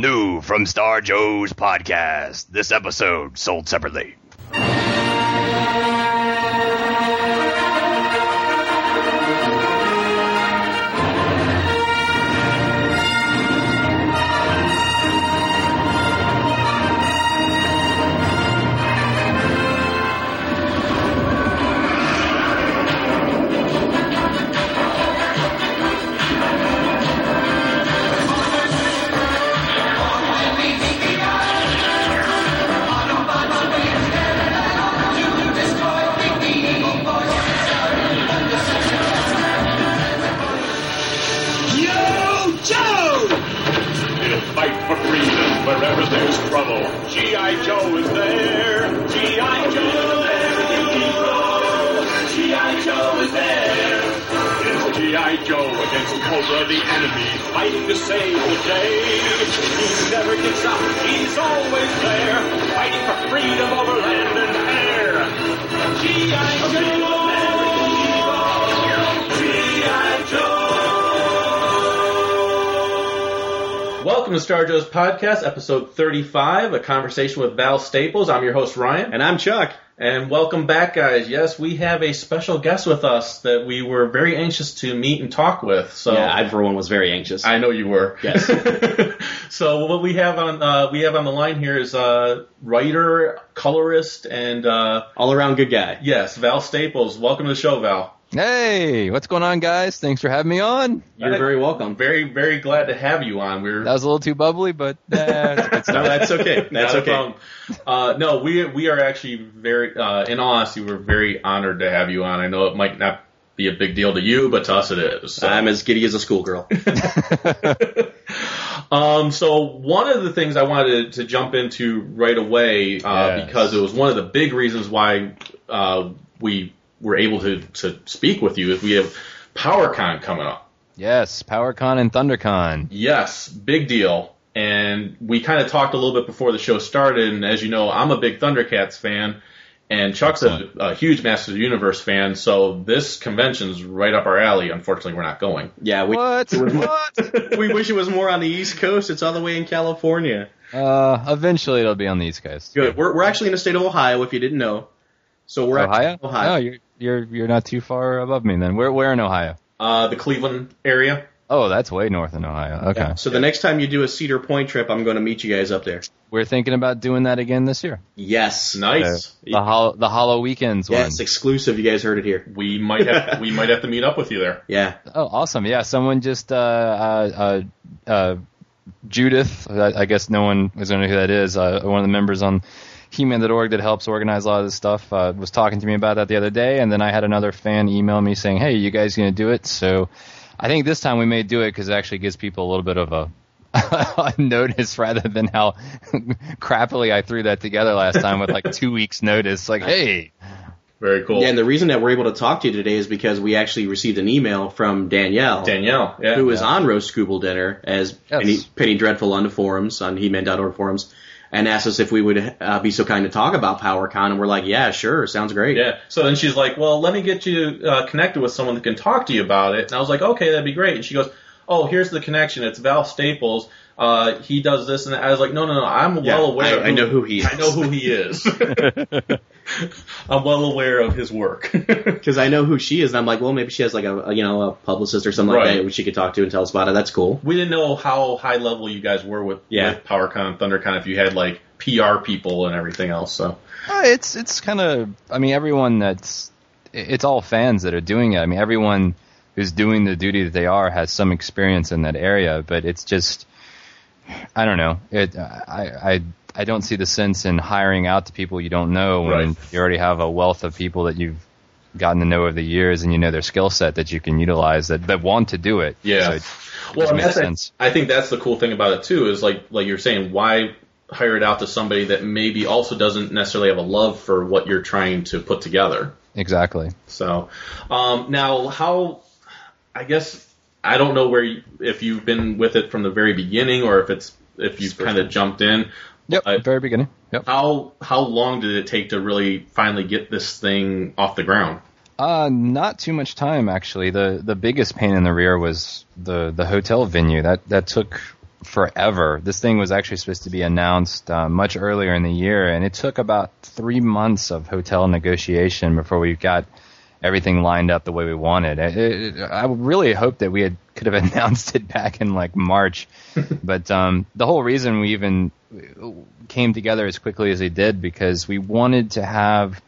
New from Star Joe's podcast. This episode sold separately. Cobra the enemy, fighting to save the day. He never gives up. He's always there, fighting for freedom over land and air. G.I. Welcome to Star Joe's podcast, episode 35, a conversation with Val Staples. I'm your host, Ryan. And I'm Chuck. And welcome back, guys. Yes, we have a special guest with us that we were very anxious to meet and talk with. So yeah, I for one was very anxious. I know you were. Yes. so what we have on uh, we have on the line here is uh, writer, colorist, and uh, All around good guy. yes, Val Staples. Welcome to the show, Val. Hey, what's going on, guys? Thanks for having me on. You're very welcome. very very glad to have you on. We're That was a little too bubbly, but uh, it's good No, that's okay. That's Not okay. Uh, no, we we are actually very, uh, in all honesty, we're very honored to have you on. I know it might not be a big deal to you, but to us it is. So. I'm as giddy as a schoolgirl. um, so one of the things I wanted to jump into right away, uh, Yes. because it was one of the big reasons why uh, we were able to to speak with you, is we have PowerCon coming up. yes, PowerCon and ThunderCon. Yes, big deal. And we kind of talked a little bit before the show started, and as you know, I'm a big Thundercats fan, and Chuck's a, a huge Masters of the Universe fan, so this convention's right up our alley. Unfortunately, we're not going. Yeah, we What? what? we wish it was more on the East Coast. It's all the way in California. Uh, eventually it'll be on the East Coast. Good. We're we're actually in the state of Ohio. If you didn't know, so we're Ohio? At Ohio. Oh, you're you're you're not too far above me then. Where where in Ohio? Uh, the Cleveland area. Oh, that's way north in Ohio. Okay. So the next time you do a Cedar Point trip, I'm going to meet you guys up there. We're thinking about doing that again this year. Yes. Nice. The hol- the HalloWeekends Yeah, one. it's exclusive. You guys heard it here. We might have we might have to meet up with you there. Yeah. Oh, awesome! Yeah, someone just uh, uh, uh, uh, Judith. I, I guess no one is going to know who that is. Uh, one of the members on He-Man.org that helps organize a lot of this stuff uh, was talking to me about that the other day, and then I had another fan email me saying, "Hey, you guys going to do it?" So I think this time we may do it because it actually gives people a little bit of a. a notice rather than how crappily I threw that together last time with like two weeks notice. Like, hey, Very cool. Yeah, and the reason that we're able to talk to you today is because we actually received an email from Danielle, Danielle. Yeah. who was on Roast Scooble Dinner as Yes. Penny, Penny Dreadful on the forums, on He-Man.org forums, and asked us if we would uh, be so kind to talk about PowerCon, and we're like, yeah, sure, sounds great. Yeah. So then she's like, "Well, let me get you uh, connected with someone that can talk to you about it." And I was like, "Okay, that'd be great." And she goes, "Oh, here's the connection. It's Val Staples. Uh, he does this." And that. I was like, "No, no, no. I'm Yeah, well aware. I- of I know who he is. I know who he is. I'm well aware of his work." Because I know who she is, and I'm like, well, maybe she has like a, a you know a publicist or something Right. like that which she could talk to and tell us about it. That's cool. we didn't know how high level you guys were with, Yeah. with PowerCon, ThunderCon, if you had like PR people and everything else. So Uh, it's it's kind of I mean everyone that's it's all fans that are doing it. I mean everyone who's doing the duty that they are has some experience in that area, but it's just I don't know. It I I I don't see the sense in hiring out to people you don't know when Right. you already have a wealth of people that you've gotten to know over the years and you know their skill set that you can utilize that, that want to do it. Yeah. So it Well, makes sense. I think that's the cool thing about it too. Is like like you're saying, why hire it out to somebody that maybe also doesn't necessarily have a love for what you're trying to put together. Exactly. So um, now, how? I guess I don't know where you, if you've been with it from the very beginning or if it's if you've kind of jumped in. Yep. I- very beginning. Yep. How how long did it take to really finally get this thing off the ground? Uh, not too much time actually. The the biggest pain in the rear was the the hotel venue. That that took forever. This thing was actually supposed to be announced uh, much earlier in the year, and it took about three months of hotel negotiation before we got everything lined up the way we wanted. It, it, I really hoped that we had could have announced it back in like March, but um, the whole reason we even came together as quickly as we did because we wanted to have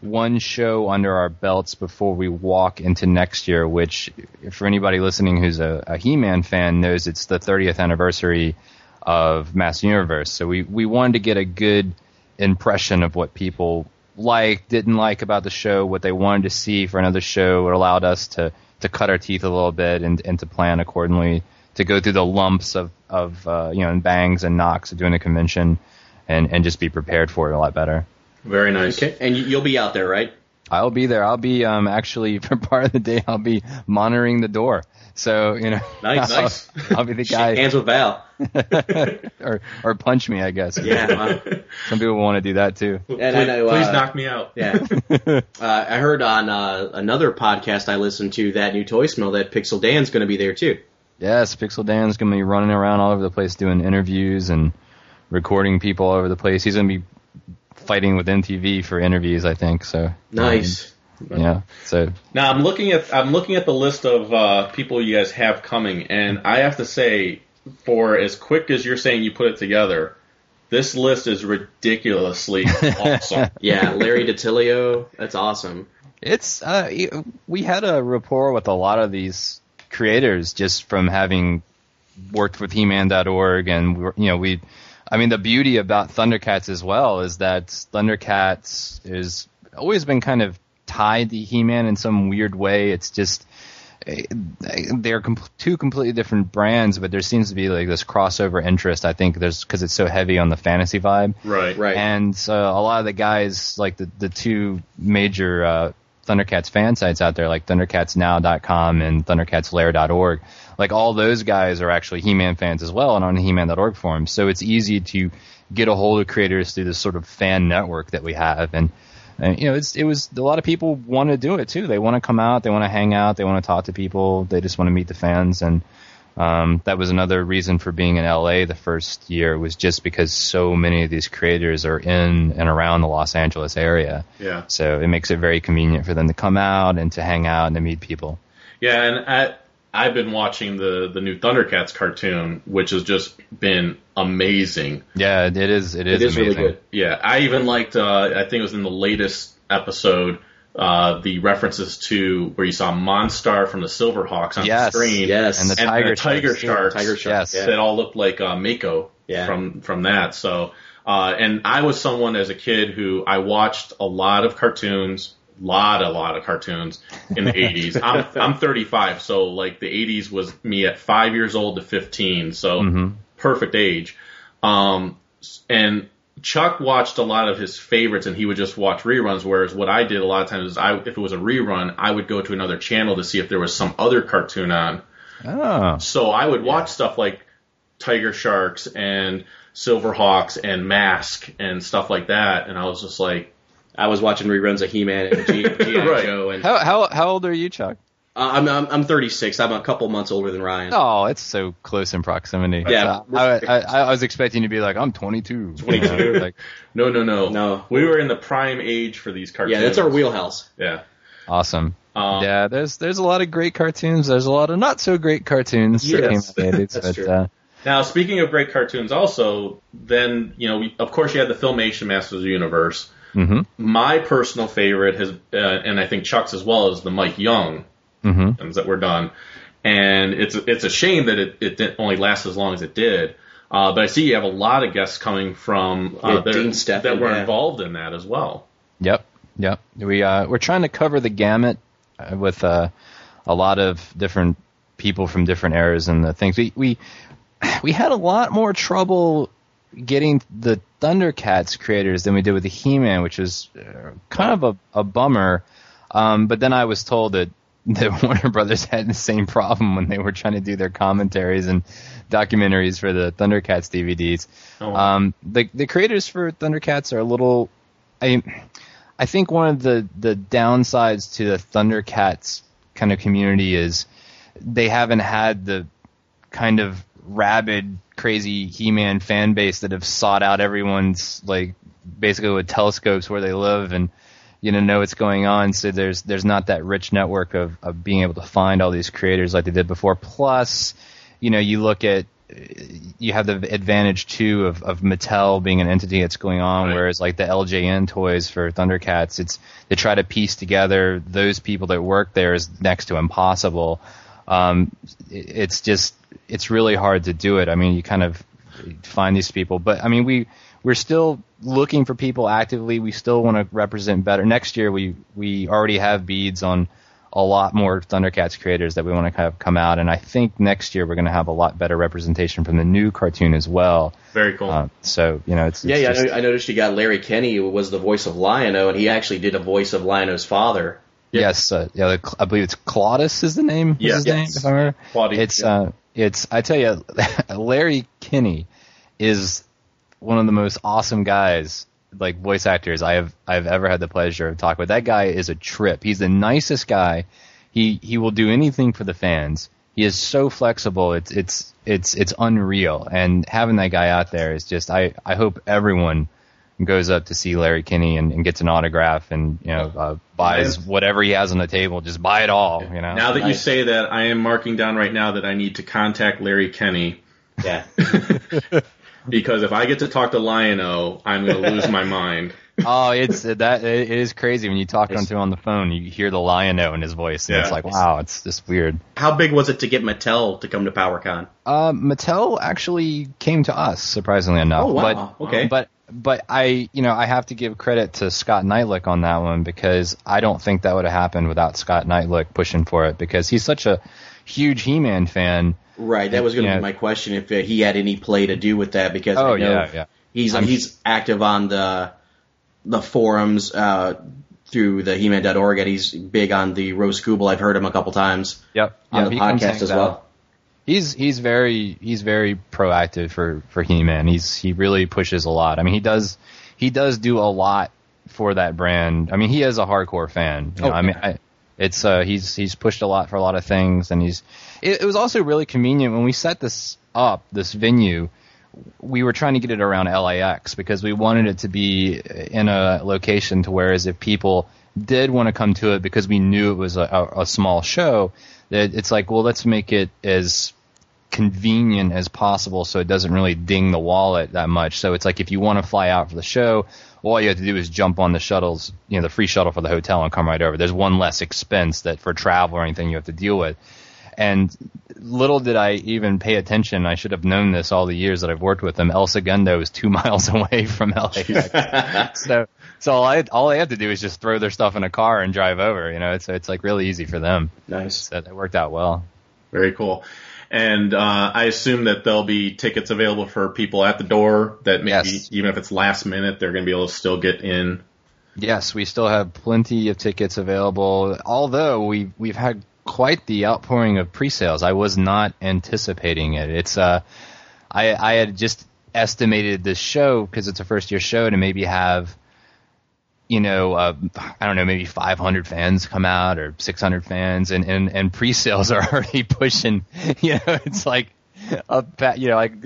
one show under our belts before we walk into next year, which for anybody listening who's a, a He-Man fan knows it's the 30th anniversary of Mass Universe. So we, we wanted to get a good impression of what people liked, didn't like about the show, what they wanted to see for another show. It allowed us to, to cut our teeth a little bit and, and to plan accordingly, to go through the lumps of, of uh, you know, and bangs and knocks of doing a convention and, and just be prepared for it a lot better. Very nice. Okay, and you'll be out there, right? I'll be there. I'll be um, actually for part of the day. I'll be monitoring the door. So you know, Nice. I'll, Nice. I'll be the guy, hands with Val. or or punch me. I guess. Yeah, wow. Some people want to do that too. And please, I know, please uh, knock me out. Yeah. uh, I heard on uh, another podcast I listened to that new Toy Smell that Pixel Dan's going to be there too. Yes, Pixel Dan's gonna be running around all over the place doing interviews and recording people all over the place. He's gonna be fighting with MTV for interviews. I think so. Nice. Um, yeah. So Now I'm looking at I'm looking at the list of uh, people you guys have coming, and I have to say, for as quick as you're saying you put it together, this list is ridiculously awesome. Yeah, Larry DiTillio. That's awesome. It's uh, we had a rapport with a lot of these creators just from having worked with He-Man.org, and you know we, I mean the beauty about Thundercats as well is that Thundercats is always been kind of tied to He-Man in some weird way. It's just eh, they're com- two completely different brands, but there seems to be like this crossover interest. I think there's because it's so heavy on the fantasy vibe. right. Right. And uh, a lot of the guys, like the, the two major uh, Thundercats fan sites out there, like ThundercatsNow.com and ThundercatsLair.org, like all those guys are actually He-Man fans as well and on He-Man.org forums. So it's easy to get a hold of creators through this sort of fan network that we have. And, and you know, it's, it was a lot of people want to do it too. They want to come out, they want to hang out, they want to talk to people, they just want to meet the fans. And um, that was another reason for being in LA the first year was just because so many of these creators are in and around the Los Angeles area. Yeah. So it makes it very convenient for them to come out and to hang out and to meet people. Yeah, and I, I've been watching the the new Thundercats cartoon, which has just been amazing. Yeah, it is. It is, it is amazing. really good. Yeah, I even liked. Uh, I think it was in the latest episode. Uh, the references to where you saw Monstar from the Silverhawks on Yes. the screen, Yes. And the and tiger, the tiger sharks. sharks, Tiger Yes. Sharks. Yeah. that all looked like uh, Mako Yeah. from from that. So, uh, and I was someone as a kid who I watched a lot of cartoons, lot a lot of cartoons in the 80s. I'm I'm 35, so like the 80s was me at five years old to 15, so Mhm. perfect age. Um, and Chuck watched a lot of his favorites, and he would just watch reruns. Whereas what I did a lot of times is, I if it was a rerun, I would go to another channel to see if there was some other cartoon on. Oh, So I would watch stuff like Tiger Sharks and Silverhawks and Mask and stuff like that, and I was just like, I was watching reruns of He-Man and G- G.I. Right. Joe, and uh, how how how old are you, Chuck? I'm, I'm I'm 36. I'm a couple months older than Ryan. Oh, it's so close in proximity. Yeah. So I, I, I was expecting you to be like, I'm 22. 22. You know, like, no, no, no, No. We were in the prime age for these cartoons. Yeah, that's our wheelhouse. Yeah. awesome. Um, yeah, there's there's a lot of great cartoons. There's a lot of not so great cartoons. that Yes. came out in the 80s, That's but, true. Uh, Now, speaking of great cartoons, also, then you know, we, of course, you had the Filmation Masters of the Universe. Mhm, My personal favorite has, uh, and I think Chuck's as well, is the Mike Young mhm. ones that were done. And it's it's a shame that it, it didn't only last as long as it did. Uh, but I see you have a lot of guests coming from uh, Yeah, that, Steffen, that were yeah. involved in that as well. Yep, yep. We uh, we're trying to cover the gamut uh, with uh, a lot of different people from different eras and the things. We we we had a lot more trouble getting the Thundercats creators than we did with the He-Man, which was uh, kind of a, a bummer. Um, but then I was told that that Warner Brothers had the same problem when they were trying to do their commentaries and documentaries for the Thundercats DVDs. Oh. Um, the the creators for Thundercats are a little. I I think one of the the downsides to the Thundercats kind of community is they haven't had the kind of rabid, crazy He-Man fan base that have sought out everyone's like basically with telescopes where they live and you know know what's going on. So there's there's not that rich network of of being able to find all these creators like they did before. Plus, you know, you look at you have the advantage too of, of Mattel being an entity that's going on, Right. whereas like the LJN toys for Thundercats, it's they try to piece together those people that work there is next to impossible. Um, it- it's just it's really hard to do it. I mean, you kind of find these people, but I mean we we're still looking for people actively. We still want to represent better. Next year we we already have beads on a lot more Thundercats creators that we want to have come out, and I think next year we're going to have a lot better representation from the new cartoon as well. Very cool. Uh, so you know, it's, Yeah, it's yeah. just- I, I noticed you got Larry Kenney, who was the voice of Lion-O, and he actually did a voice of Lion-O's father. Yes, uh, yeah. the- I believe it's Claudus is the name. Yes. his name, Yes. if I remember. Claudius, It's yeah. uh, it's I tell you, Larry Kenney is one of the most awesome guys, like voice actors I have I've ever had the pleasure of talking with. That guy is a trip. He's the nicest guy. He he will do anything for the fans. He is so flexible. It's it's it's it's unreal. And having that guy out there is just I I hope everyone goes up to see Larry Kenney and, and gets an autograph and you know uh, buys whatever he has on the table. Just buy it all. You know. now that you say that, I am marking down right now that I need to contact Larry Kenney Yeah. because if I get to talk to Lion-O, I'm going to lose my mind. Oh, it's that it is crazy when you talk It's- to him on the phone. You hear the lion-o in his voice, and it's like, wow, it's just weird. How big was it to get Mattel to come to PowerCon? Uh, Mattel actually came to us, surprisingly enough. Oh, wow. But, Okay. But but I, you know, I have to give credit to Scott Neitlich on that one because I don't think that would have happened without Scott Neitlich pushing for it because he's such a huge He-Man fan. Right, that was going to Yeah. be my question if uh, he had any play to do with that because Oh I know yeah, yeah. he's I'm- he's active on the the forums uh, through the He-Man.org and he's big on the Rose Kubel. I've heard him a couple times Yep. on Yep, the podcast hangs as out. well. He's he's very he's very proactive for for He-Man. He's he really pushes a lot. I mean, he does he does do a lot for that brand. I mean, he is a hardcore fan. You know, Oh, I mean, I, it's uh he's he's pushed a lot for a lot of things, and he's it, it was also really convenient when we set this up this venue. We were trying to get it around LAX because we wanted it to be in a location to where as if people did want to come to it because we knew it was a, a, small show, that it's like, well, let's make it as convenient as possible so it doesn't really ding the wallet that much. So it's like if you want to fly out for the show, all you have to do is jump on the shuttles, you know, the free shuttle for the hotel and come right over. There's one less expense that for travel or anything you have to deal with. And little did I even pay attention. I should have known this all the years that I've worked with them. El Segundo is two miles away from LAX. so, so all I, all I have to do is just throw their stuff in a car and drive over, you know, it's, it's like really easy for them. Nice. So that worked out well. Very cool. And uh, I assume that there'll be tickets available for people at the door that maybe Yes. even if it's last minute, they're going to be able to still get in. Yes, we still have plenty of tickets available. Although we we've had quite the outpouring of pre-sales. I was not anticipating it. It's uh, I I had just estimated this show because it's a first year show to maybe have, you know, uh, I don't know, maybe 500 fans come out or 600 fans, and and and pre-sales are already pushing. You know, it's like. Up, you know, like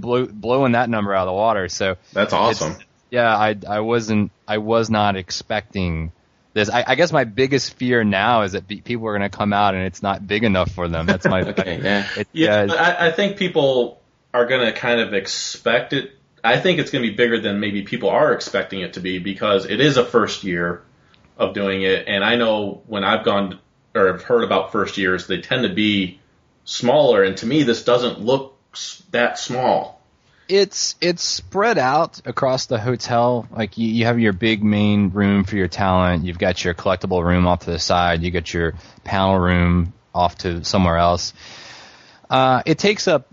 blow, blowing that number out of the water. So That's awesome. yeah, I I wasn't I was not expecting this. I, I guess my biggest fear now is that pe- people are going to come out and it's not big enough for them. That's my Okay, yeah. It, Yeah, yeah, but I, I think people are going to kind of expect it. I think it's going to be bigger than maybe people are expecting it to be because it is a first year of doing it. And I know when I've gone or have heard about first years, they tend to be smaller. And to me, this doesn't look that small. It's it's spread out across the hotel. Like you, you have your big main room for your talent. You've got your collectible room off to the side. You got your panel room off to somewhere else. Uh, it takes up.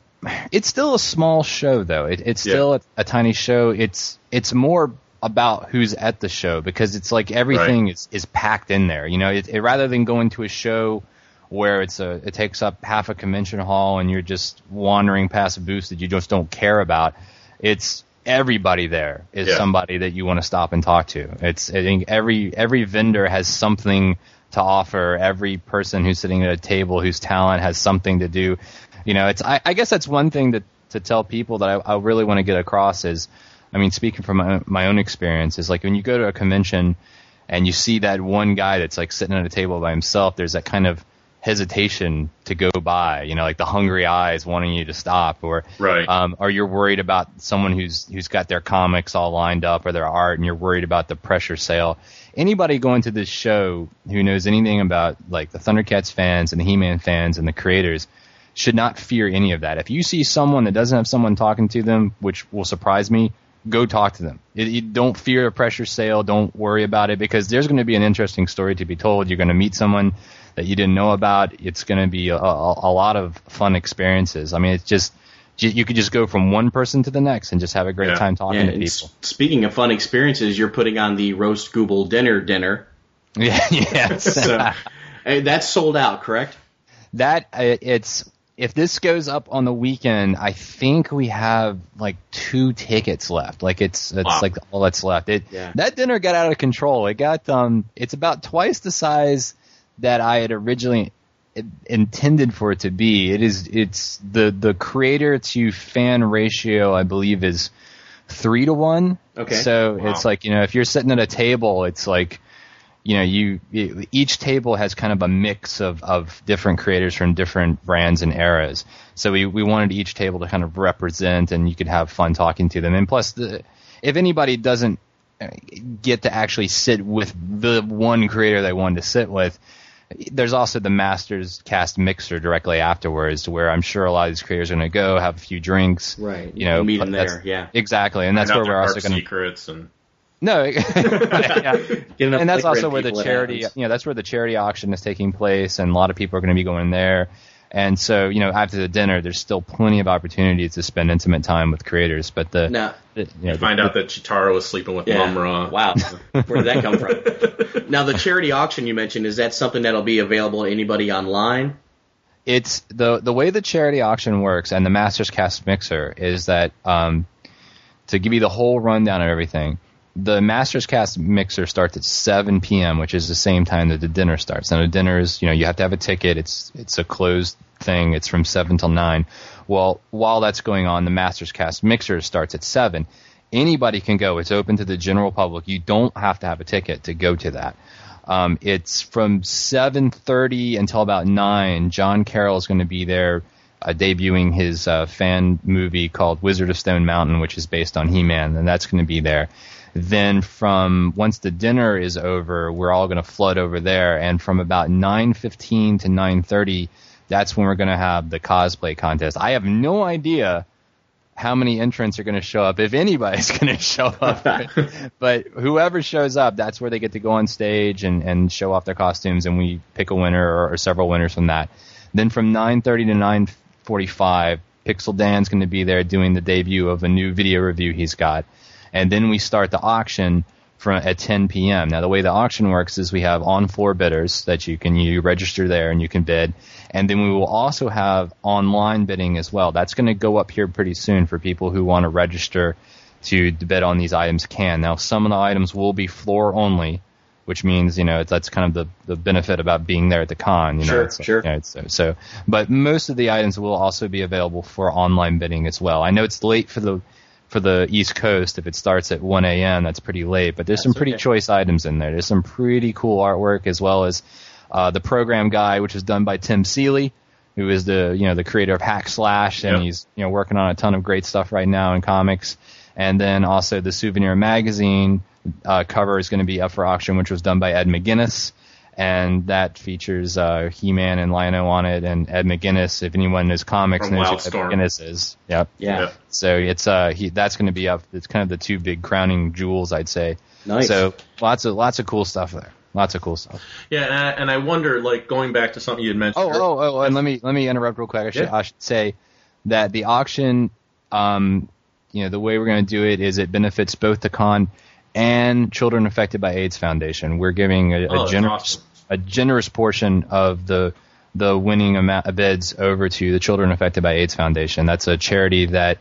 It's still a small show though. It, it's Yeah. still a, a tiny show. It's it's more about who's at the show because it's like everything is, is packed in there. You know, it, it, rather than going to a show where it's a it takes up half a convention hall and you're just wandering past booths that you just don't care about. It's everybody there is Yeah. somebody that you want to stop and talk to. It's I think every every vendor has something to offer. Every person who's sitting at a table whose talent has something to do. You know, it's I, I guess that's one thing that to tell people that I, I really want to get across is, I mean, speaking from my, my own experience, is like when you go to a convention and you see that one guy that's like sitting at a table by himself, there's that kind of hesitation to go by, you know, like the hungry eyes wanting you to stop, or Right. um, or you're worried about someone who's who's got their comics all lined up or their art, and you're worried about the pressure sale. Anybody going to this show who knows anything about like the Thundercats fans and the He-Man fans and the creators should not fear any of that. If you see someone that doesn't have someone talking to them, which will surprise me, go talk to them. It, you don't fear a pressure sale. Don't worry about it because there's going to be an interesting story to be told. You're going to meet someone that you didn't know about. It's going to be a, a, a lot of fun experiences. I mean, it's just you you could just go from one person to the next and just have a great Yeah. time talking Yeah, to and people. speaking of fun experiences, you're putting on the roast google dinner dinner. Yeah, yes. So that's sold out, correct? that uh, it's if this goes up on the weekend, I think we have like two tickets left. Like it's it's Wow. like all that's left. It Yeah. that dinner got out of control. It got um it's about twice the size that I had originally intended for it to be. It is it's the the creator to fan ratio I believe is three to one. Okay. So Wow. it's like you know if you're sitting at a table, it's like you know, you, each table has kind of a mix of, of different creators from different brands and eras. So we, we wanted each table to kind of represent, and you could have fun talking to them. And plus, the, if anybody doesn't uh, get to actually sit with the one creator they wanted to sit with, there's also the Masters Cast Mixer directly afterwards, where I'm sure a lot of these creators are going to go have a few drinks. Right. You know, meet them there. Yeah. Exactly, and that's Find where we're also going to secrets and no, yeah. And that's also where the charity, you know, that's where the charity auction is taking place, and a lot of people are going to be going there. And so, you know, after the dinner, there's still plenty of opportunities to spend intimate time with creators. But the, Now, the- you know, find the, out that Cheetara was sleeping with yeah. Mumm-Ra. Wow. Where did that come from? now, the charity auction you mentioned, is that something that'll be available to anybody online? it's the the way the charity auction works and the Masters Cast Mixer is that um, to give you the whole rundown of everything. The Masters Cast Mixer starts at 7 p.m., which is the same time that the dinner starts. Now the dinner is, you know, you have to have a ticket. It's it's a closed thing. It's from 7 till 9. Well, while that's going on, the Masters Cast Mixer starts at 7. Anybody can go. It's open to the general public. You don't have to have a ticket to go to that. Um, it's from 7:30 until about nine. John Carroll is going to be there, debuting his uh, fan movie called Wizard of Stone Mountain, which is based on He-Man, and that's going to be there. Then from once the dinner is over, we're all going to flood over there, and from about 9:15 to 9:30, that's when we're going to have the cosplay contest. I have no idea how many entrants are going to show up, if anybody's going to show up. but whoever shows up, that's where they get to go on stage and, and show off their costumes, and we pick a winner or, or several winners from that. Then from 9:30 to 9:45, Pixel Dan's going to be there doing the debut of a new video review he's got, and then we start the auction from at 10 p.m. Now the way the auction works is we have on floor bidders that you can you register there and you can bid, and then we will also have online bidding as well. That's going to go up here pretty soon for people who want to register to bid on these items. Can now some of the items will be floor only, which means you know it's, that's kind of the the benefit about being there at the con. You know, Sure, it's, sure. you know, it's, so, so but most of the items will also be available for online bidding as well. I know it's late for the for the East Coast. If it starts at 1 a.m., that's pretty late. But there's some pretty okay. choice items in there. There's some pretty cool artwork as well as uh, the program guy, which is done by Tim Seeley, who is the you know the creator of Hack Slash, and Yep. he's you know working on a ton of great stuff right now in comics. And then also the Souvenir Magazine uh, cover is going to be up for auction, which was done by Ed McGuinness. And that features uh, He-Man and Lion-O on it, and Ed McGuinness. If anyone knows comics, From knows who Ed Wildstorm. McGuinness is. Yep. Yeah. Yeah. So it's uh he that's going to be up. It's kind of the two big crowning jewels, I'd say. Nice. So lots of lots of cool stuff there. Lots of cool stuff. Yeah, and I, and I wonder, like going back to something you had mentioned. Oh oh oh, and let me let me interrupt real quick. I should Yeah. I should say that the auction, um, you know, the way we're going to do it is it benefits both the con and Children Affected by AIDS Foundation. We're giving a, Oh, a generous awesome. a generous portion of the the winning amount of bids over to the Children Affected by AIDS Foundation. That's a charity that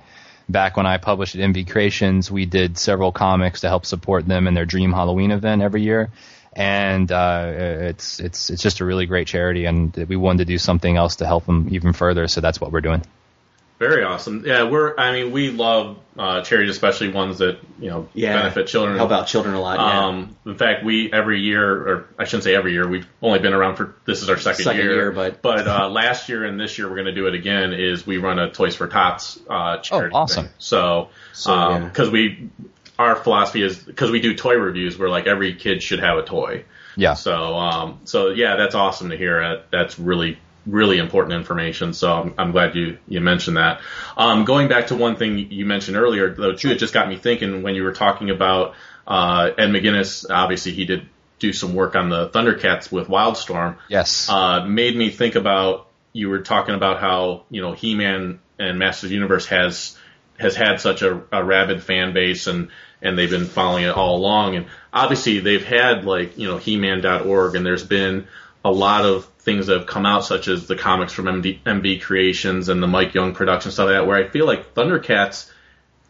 back when I published at MV Creations, we did several comics to help support them in their Dream Halloween event every year. and uh, it's it's it's just a really great charity, and we wanted to do something else to help them even further. So that's what we're doing. Very awesome. Yeah, we're. I mean, we love uh, charities, especially ones that you know Yeah. benefit children. Help out children a lot. Yeah. Um, in fact, we every year, or I shouldn't say every year, we've only been around for this is our second, Second year, but- uh, last year and this year we're going to do it again. Is we run a Toys for Tots uh, charity. Oh, awesome. thing. So, So, yeah. because we, our philosophy is because we do toy reviews, we're like every kid should have a toy. Yeah. So, um, so yeah, that's awesome to hear. That's really, really important information. So I'm, I'm glad you, you mentioned that. Um, going back to one thing you mentioned earlier, though, too, it just got me thinking when you were talking about, uh, Ed McGuinness, obviously he did do some work on the Thundercats with Wildstorm. Yes. Uh, made me think about, you were talking about how, you know, He-Man and Masters of the Universe has, has had such a, a rabid fan base and, and they've been following it all along. And obviously they've had like, you know, He-Man.org and there's been a lot of things that have come out such as the comics from MD, MB Creations and the Mike Young production, stuff like that, where I feel like Thundercats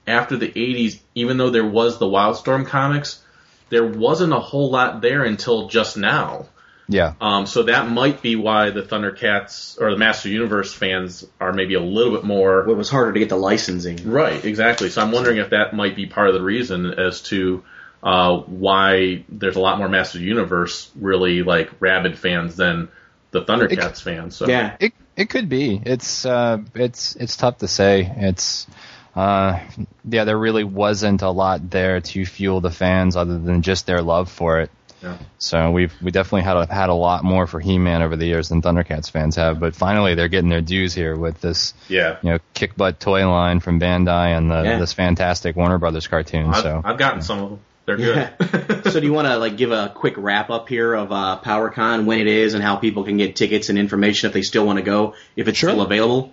after the 80s, even though there was the Wildstorm comics, there wasn't a whole lot there until just now. yeah. Um, so that might be why the Thundercats or the Master Universe fans are maybe a little bit more it was harder to get the licensing. Right, exactly. So I'm wondering if that might be part of the reason as to uh, why there's a lot more Master Universe really like rabid fans than the Thundercats fans. So Yeah. It it could be. It's uh it's it's tough to say. It's uh yeah, there really wasn't a lot there to fuel the fans other than just their love for it. Yeah. So we've we definitely had a, had a lot more for He-Man over the years than Thundercats fans have, but finally they're getting their dues here with this yeah. you know kick butt toy line from Bandai and the Yeah. this fantastic Warner Brothers cartoon. I've, so I've gotten some of them. They're Yeah. so do you want to like give a quick wrap up here of uh, PowerCon, when it is, and how people can get tickets and information if they still want to go, if it's Sure. still available?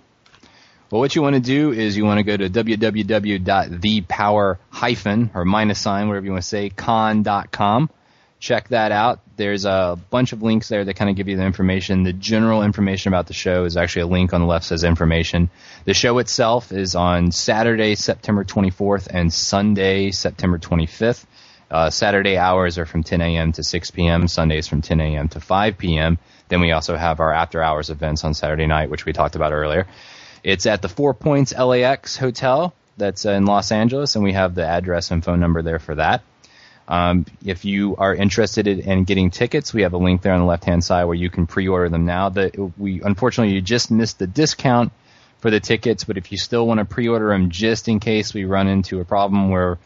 Well, what you want to do is you want to go to www.thepower hyphen or minus sign, whatever you want to say, con.com. Check that out. There's a bunch of links there that kind of give you the information. The general information about the show is actually a link on the left says information. The show itself is on Saturday, September 24th and Sunday, September 25th. Uh, Saturday hours are from 10 a.m. to 6 p.m. Sundays from 10 a.m. to 5 p.m. Then we also have our after hours events on Saturday night, which we talked about earlier. It's at the Four Points LAX Hotel that's in Los Angeles, and we have the address and phone number there for that. Um, if you are interested in in getting tickets, we have a link there on the left hand side where you can pre-order them now. The, we unfortunately you just missed the discount for the tickets, but if you still want to pre-order them just in case we run into a problem where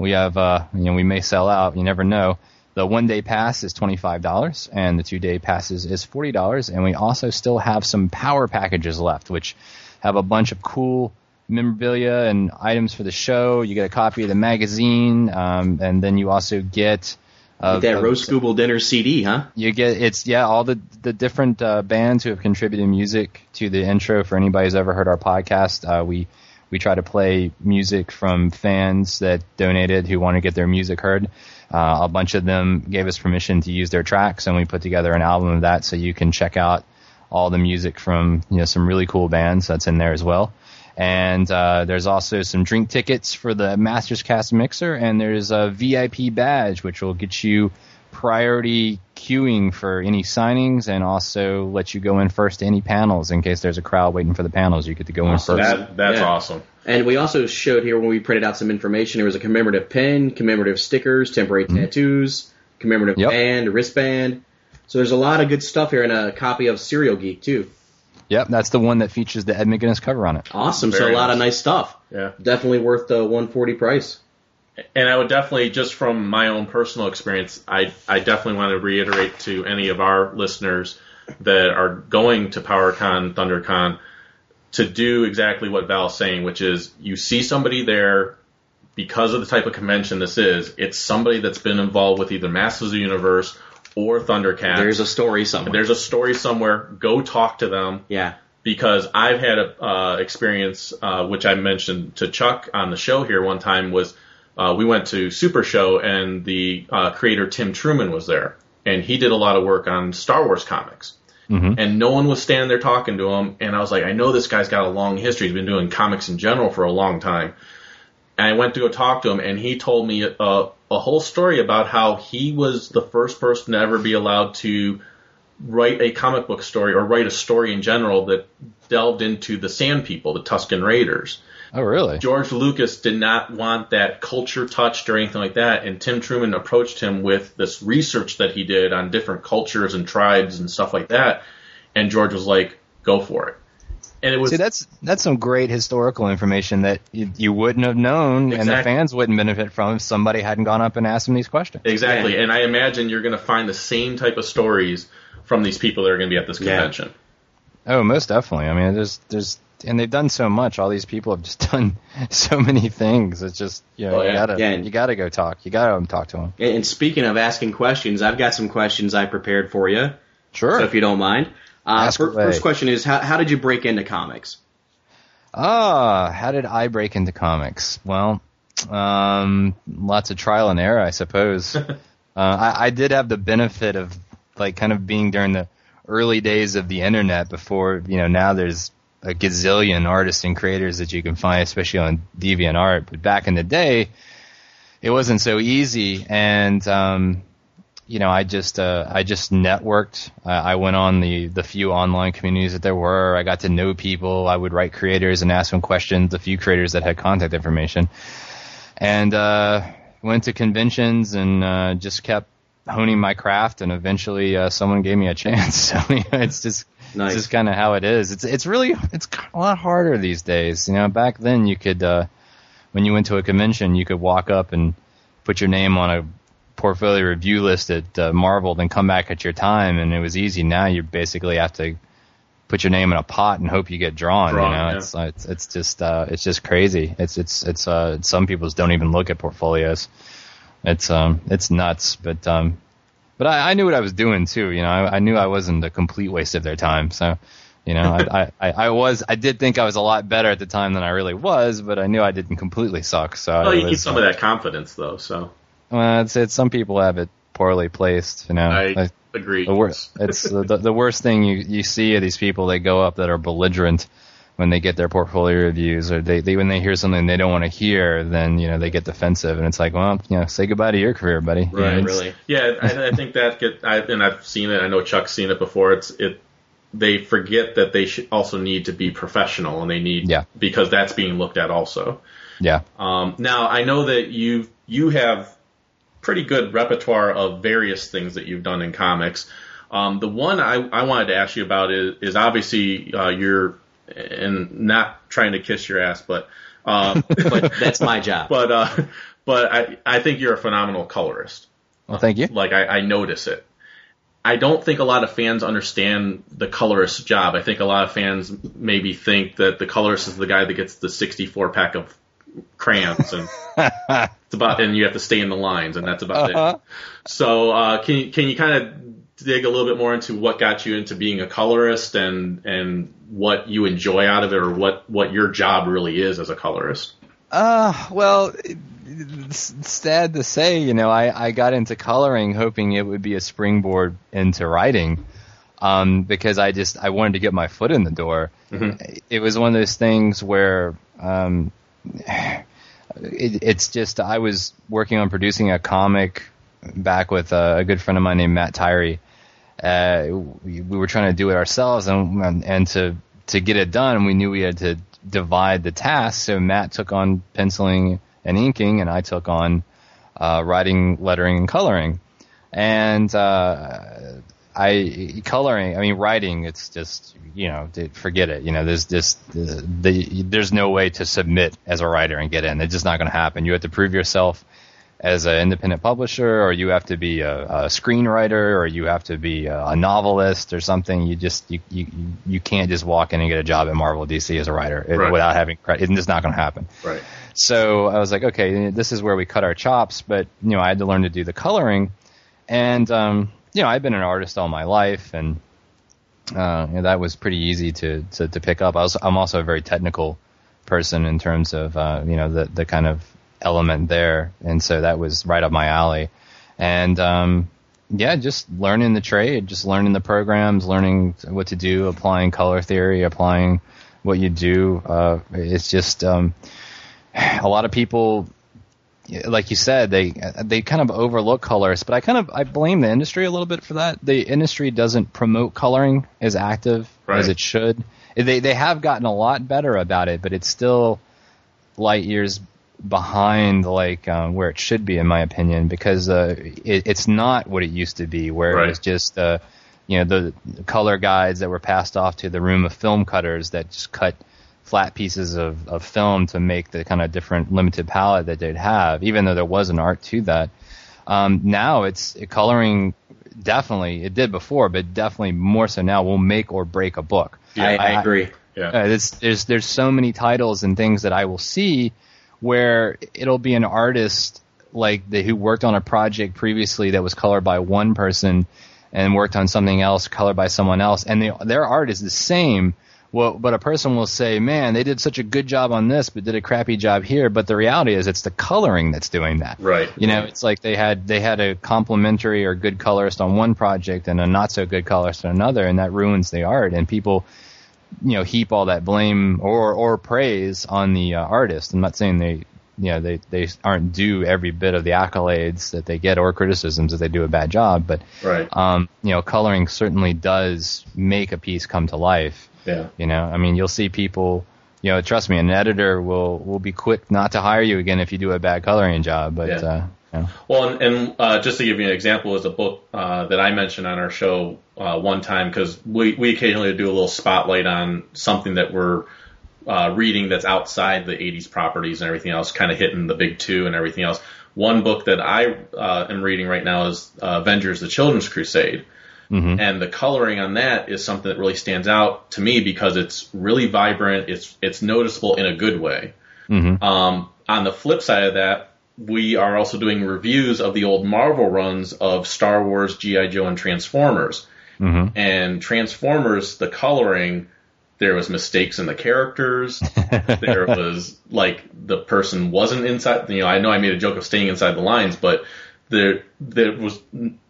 we have uh, you know we may sell out, you never know. The one day pass is twenty five dollars, and the two day passes is forty dollars, and we also still have some power packages left, which have a bunch of cool memorabilia and items for the show. You get a copy of the magazine, um, and then you also get uh, that uh, Rose Scooble Dinner CD, huh? you get it's yeah all the the different uh, bands who have contributed music to the intro for anybody who's ever heard our podcast. Uh, we we try to play music from fans that donated who want to get their music heard. Uh, a bunch of them gave us permission to use their tracks, and we put together an album of that. So you can check out all the music from you know some really cool bands that's in there as well. And uh, there's also some drink tickets for the Masters Cast Mixer, and there's a VIP badge which will get you priority queuing for any signings, and also let you go in first to any panels in case there's a crowd waiting for the panels. You get to go in first. that that's Yeah. awesome. And we also showed here when we printed out some information, there was a commemorative pin, commemorative stickers, temporary mm-hmm. tattoos, commemorative Yep. band, wristband. So there's a lot of good stuff here, and a copy of Cereal Geek too. Yep, that's the one that features the Ed McGuinness cover on it. Awesome. so a lot of nice. nice stuff. Yeah. Definitely worth the 140 price. And I would definitely, just from my own personal experience, I, I definitely want to reiterate to any of our listeners that are going to PowerCon, ThunderCon, to do exactly what Val's saying, which is you see somebody there because of the type of convention this is. It's somebody that's been involved with either Masters of the Universe or Thundercats. There's a story somewhere. There's a story somewhere. Go talk to them yeah. because I've had a uh, experience uh, which I mentioned to Chuck on the show here one time was uh, we went to Super Show and the uh, creator Tim Truman was there and he did a lot of work on Star Wars comics. And no one was standing there talking to him, and I was like, I know this guy's got a long history. He's been doing comics in general for a long time. and I went to go talk to him, and he told me a, a whole story about how he was the first person to ever be allowed to write a comic book story or write a story in general that delved into the Sand People, the Tusken Raiders. Oh, really? George Lucas did not want that culture touched or anything like that, and Tim Truman approached him with this research that he did on different cultures and tribes and stuff like that, and George was like, "Go for it." And it was See, that's that's some great historical information that you, you wouldn't have known, and the fans wouldn't benefit from if somebody hadn't gone up and asked them these questions. exactly, Yeah. and I imagine you're going to find the same type of stories from these people that are going to be at this Yeah. Oh, most definitely. I mean, there's there's and they've done so much. All these people have just done so many things. It's just you know Oh, you gotta Yeah, you gotta go talk. You gotta talk to them. And, speaking of asking questions, I've got some questions I prepared for you. Sure. So if you don't mind, uh, Ask first question is how, how did you break into comics? Ah, how did I break into comics? Well, um, lots of trial and error, I suppose. uh, I, I did have the benefit of like kind of being during the early days of the internet before you know now there's a gazillion artists and creators that you can find, especially on DeviantArt. But back in the day, it wasn't so easy, and um, you know, I just uh, I just networked. I, went on the the few online communities that there were. I got to know people. I would write creators and ask them questions. The few creators that had contact information, and uh, went to conventions and uh, just kept honing my craft. And eventually, uh, someone gave me a chance. So you know, it's just Nice. it's just kind of how it is. It's it's really it's a lot harder these days. You know, back then you could uh, when you went to a convention, you could walk up and put your name on a portfolio review list at uh, Marvel, then come back at your time, and it was easy. Now you basically have to put your name in a pot and hope you get drawn. Drawn, you know, yeah. it's uh, it's it's just uh, it's just crazy. It's it's it's uh, some people don't even look at portfolios. It's um it's nuts, but um but I, I knew what I was doing too. You know, I, I knew I wasn't a complete waste of their time. So. You know, I, I, I, I was, I did think I was a lot better at the time than I really was, but I knew I didn't completely suck. So Well, you keep was, some uh, of that confidence though, so well, it's, it's some people have it poorly placed. You know, I Like, agree. the worst. It's the, the worst thing you you see are these people that go up that are belligerent when they get their portfolio reviews, or they, they when they hear something they don't want to hear, then you know they get defensive, and it's like, well, you know, say goodbye to your career, buddy. You know, Right, it's- really. Yeah, I, I think that get, I, and I've seen it. I know Chuck's seen it before. It's it. They forget that they should also need to be professional, and they need Yeah. because that's being looked at also. Yeah. Um, now I know that you you have pretty good repertoire of various things that you've done in comics. Um, the one I, I wanted to ask you about is, is obviously uh, you're and not trying to kiss your ass, but um, But that's my job. but uh, but I I think you're a phenomenal colorist. Well, thank you. Like I, I notice it. I don't think a lot of fans understand the colorist's job. I think a lot of fans maybe think that the colorist is the guy that gets the 64 pack of crayons and it's about and you have to stay in the lines and that's about Uh-huh. it. So uh, can you, can you kind of dig a little bit more into what got you into being a colorist and and what you enjoy out of it or what what your job really is as a colorist? Uh, well, sad to say, you know, I, I got into coloring hoping it would be a springboard into writing, um, because I just, I wanted to get my foot in the door. It was one of those things where, um, it, it's just, I was working on producing a comic back with a, a good friend of mine named Matt Tyree. Uh, we, we were trying to do it ourselves and, and, and to, to get it done, we knew we had to divide the task. So Matt took on penciling and inking, and I took on uh, writing, lettering, and coloring. And uh, I coloring, I mean writing. It's just you know, forget it. You know, there's just the, the there's no way to submit as a writer and get in. It's just not going to happen. You have to prove yourself as an independent publisher, or you have to be a, a screenwriter, or you have to be a, a novelist or something. You just you, you you can't just walk in and get a job at Marvel DC as a writer it- Right. without having credit. It's just not going to happen. Right. So I was like, okay, this is where we cut our chops. But you know, I had to learn to do the coloring, and um, you know, I've been an artist all my life, and uh, you know, that was pretty easy to, to to pick up. I was I'm also a very technical person in terms of uh, you know the the kind of element there, and so that was right up my alley. And um, yeah, just learning the trade, just learning the programs, learning what to do, applying color theory, applying what you do. Uh, it's just um, a lot of people like you said, they they kind of overlook colorists, but I kind of I blame the industry a little bit for that. The industry doesn't promote coloring as active Right. as it should. They they have gotten a lot better about it, but it's still light years behind like um, where it should be, in my opinion, because uh, it, it's not what it used to be, where Right. it was just uh, you know the, the color guides that were passed off to the room of film cutters that just cut flat pieces of, of film to make the kind of different limited palette that they'd have, even though there was an art to that. Um, now it's coloring definitely it did before, but definitely more so now will make or break a book. I, I I- agree. Yeah. Uh, it's, there's there's so many titles and things that I will see where it'll be an artist like the, who worked on a project previously that was colored by one person and worked on something else colored by someone else, and their art is the same. Well, but a person will say, "Man, they did such a good job on this, but did a crappy job here." But the reality is, it's the coloring that's doing that. Right. You know, it's like they had they had a complimentary or good colorist on one project and a not so good colorist on another, and that ruins the art. And people, you know, heap all that blame or or praise on the uh, artist. I'm not saying they, you know, they they aren't due every bit of the accolades that they get or criticisms that they do a bad job, but Right. um, you know, coloring certainly does make a piece come to life. Yeah. You know, I mean, you'll see people. You know, trust me, an editor will will be quick not to hire you again if you do a bad coloring job. But Yeah. uh, know. Well, and, and uh, just to give you an example, is a book uh, that I mentioned on our show uh, one time because we we occasionally do a little spotlight on something that we're uh, reading that's outside the 80s properties and everything else, kind of hitting the big two and everything else. One book that I uh, am reading right now is uh, Avengers: The Children's Crusade. And the coloring on that is something that really stands out to me because it's really vibrant. It's it's noticeable in a good way. Um, on the flip side of that, we are also doing reviews of the old Marvel runs of Star Wars, GI Joe, and Transformers. And Transformers, the coloring, there was mistakes in the characters. there was like the person wasn't inside. You know, I know I made a joke of staying inside the lines, but there there was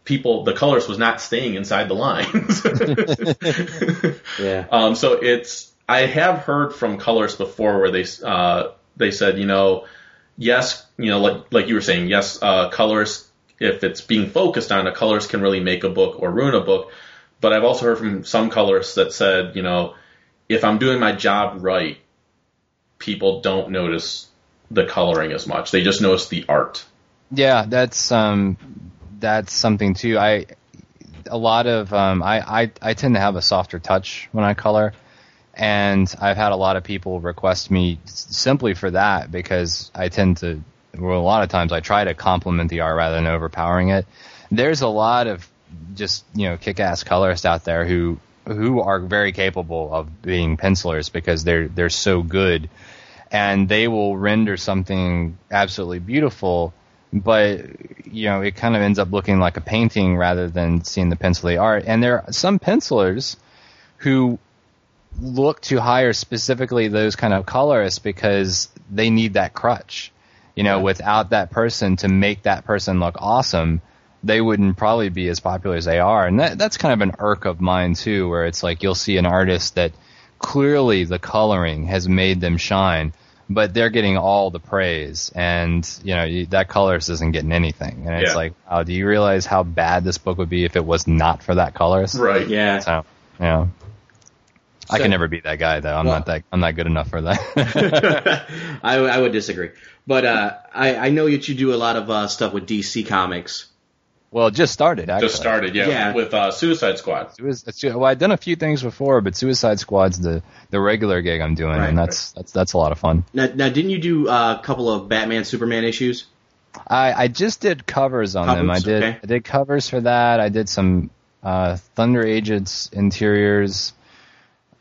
people. The colors was not staying inside the lines. Yeah. Um, so it's I have heard from colorists before where they uh, they said you know yes you know like like you were saying yes uh, colorists if it's being focused on a colors can really make a book or ruin a book. But I've also heard from some colorists that said you know if I'm doing my job right people don't notice the coloring as much. They just notice the art. Yeah, that's um, that's something too. I a lot of um, I, I I tend to have a softer touch when I color, and I've had a lot of people request me simply for that because I tend to. Well, a lot of times I try to complement the art rather than overpowering it. There's a lot of just you know kick-ass colorists out there who who are very capable of being pencilers because they're they're so good and they will render something absolutely beautiful but you know it kind of ends up looking like a painting rather than seeing the pencil art and there are some pencilers who look to hire specifically those kind of colorists because they need that crutch. You know without that person to make that person look awesome they wouldn't probably be as popular as they are. And that, that's kind of an irk of mine too where it's like you'll see an artist that clearly the coloring has made them shine but they're getting all the praise. And you know you, that colorist isn't getting anything. And it's Yeah. like oh, do you realize how bad this book would be if it was not for that colorist? Right. Yeah. so you know I So- can never be that guy though. I'm Well- not that I'm not good enough for that. I, I would disagree. But uh, I, I know that you do a lot of uh, stuff with DC Comics. well, it just started actually. just started yeah, Yeah. with uh, Suicide Squad It was, well, I've done a few things before, but Suicide Squad's the the regular gig I'm doing, Right, and that's that's that's a lot of fun. Now, now didn't you do uh, a couple of Batman Superman issues? I, I just did covers on them. I did okay. I did covers for that. I did some uh, Thunder Agents interiors.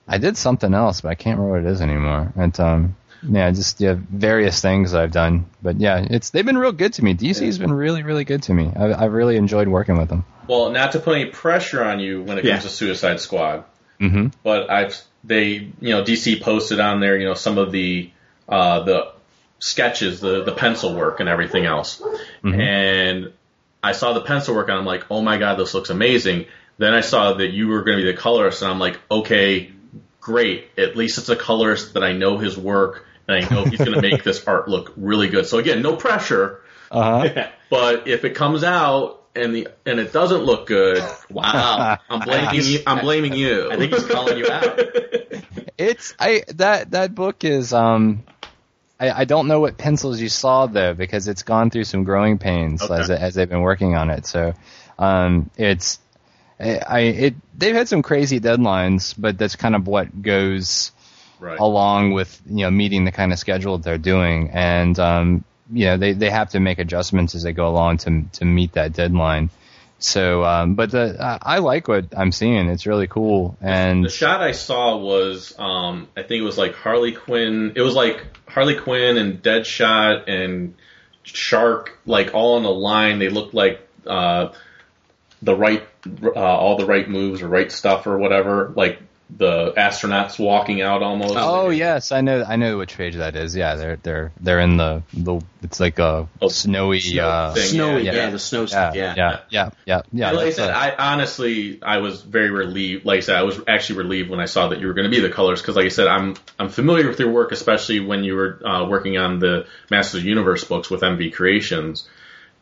I did something else, but I can't remember what it is anymore. And um, yeah, just yeah, various things I've done. But yeah, it's they've been real good to me. DC's been really really good to me. I, I've really enjoyed working with them. well not to put any pressure on you when it Yeah. comes to Suicide Squad hmm but I've they you know DC posted on there you know some of the uh, the sketches, the the pencil work and everything else, and I saw the pencil work and I'm like, oh my god, this looks amazing. Then I saw that you were going to be the colorist, and I'm like, okay, great. At least it's a colorist that I know his work and I know he's going to make this art look really good. So again, no pressure, Uh huh. but if it comes out and the and it doesn't look good, wow, I'm blaming you. I'm blaming you. I think he's calling you out. It's I that that book is um I, I don't know what pencils you saw though because it's gone through some growing pains Okay. as as they've been working on it. So um it's I I- it they've had some crazy deadlines, but that's kind of what goes right. along with you know meeting the kind of schedule that they're doing and um you know they they have to make adjustments as they go along to to meet that deadline. So um but the I, I like what I'm seeing. It's really cool and The shot I saw was, um, I think it was like Harley Quinn. It was like Harley Quinn and Deadshot and Shark, like all on a line. They looked like uh, the right, uh, all the right moves or right stuff or whatever. Like the astronauts walking out almost. Oh yes, I know. I know which page that is. Yeah, they're they're they're in the the. It's like a Oh, snowy. snow uh, thing. Snowy, yeah, yeah, yeah. the snow yeah, stuff, yeah, yeah. yeah, yeah, yeah, And like I said, a- I honestly, I was very relieved. Like I said, I was actually relieved when I saw that you were going to be the colors because, like I said, I'm I'm familiar with your work, especially when you were uh, working on the Masters of the Universe books with MV Creations,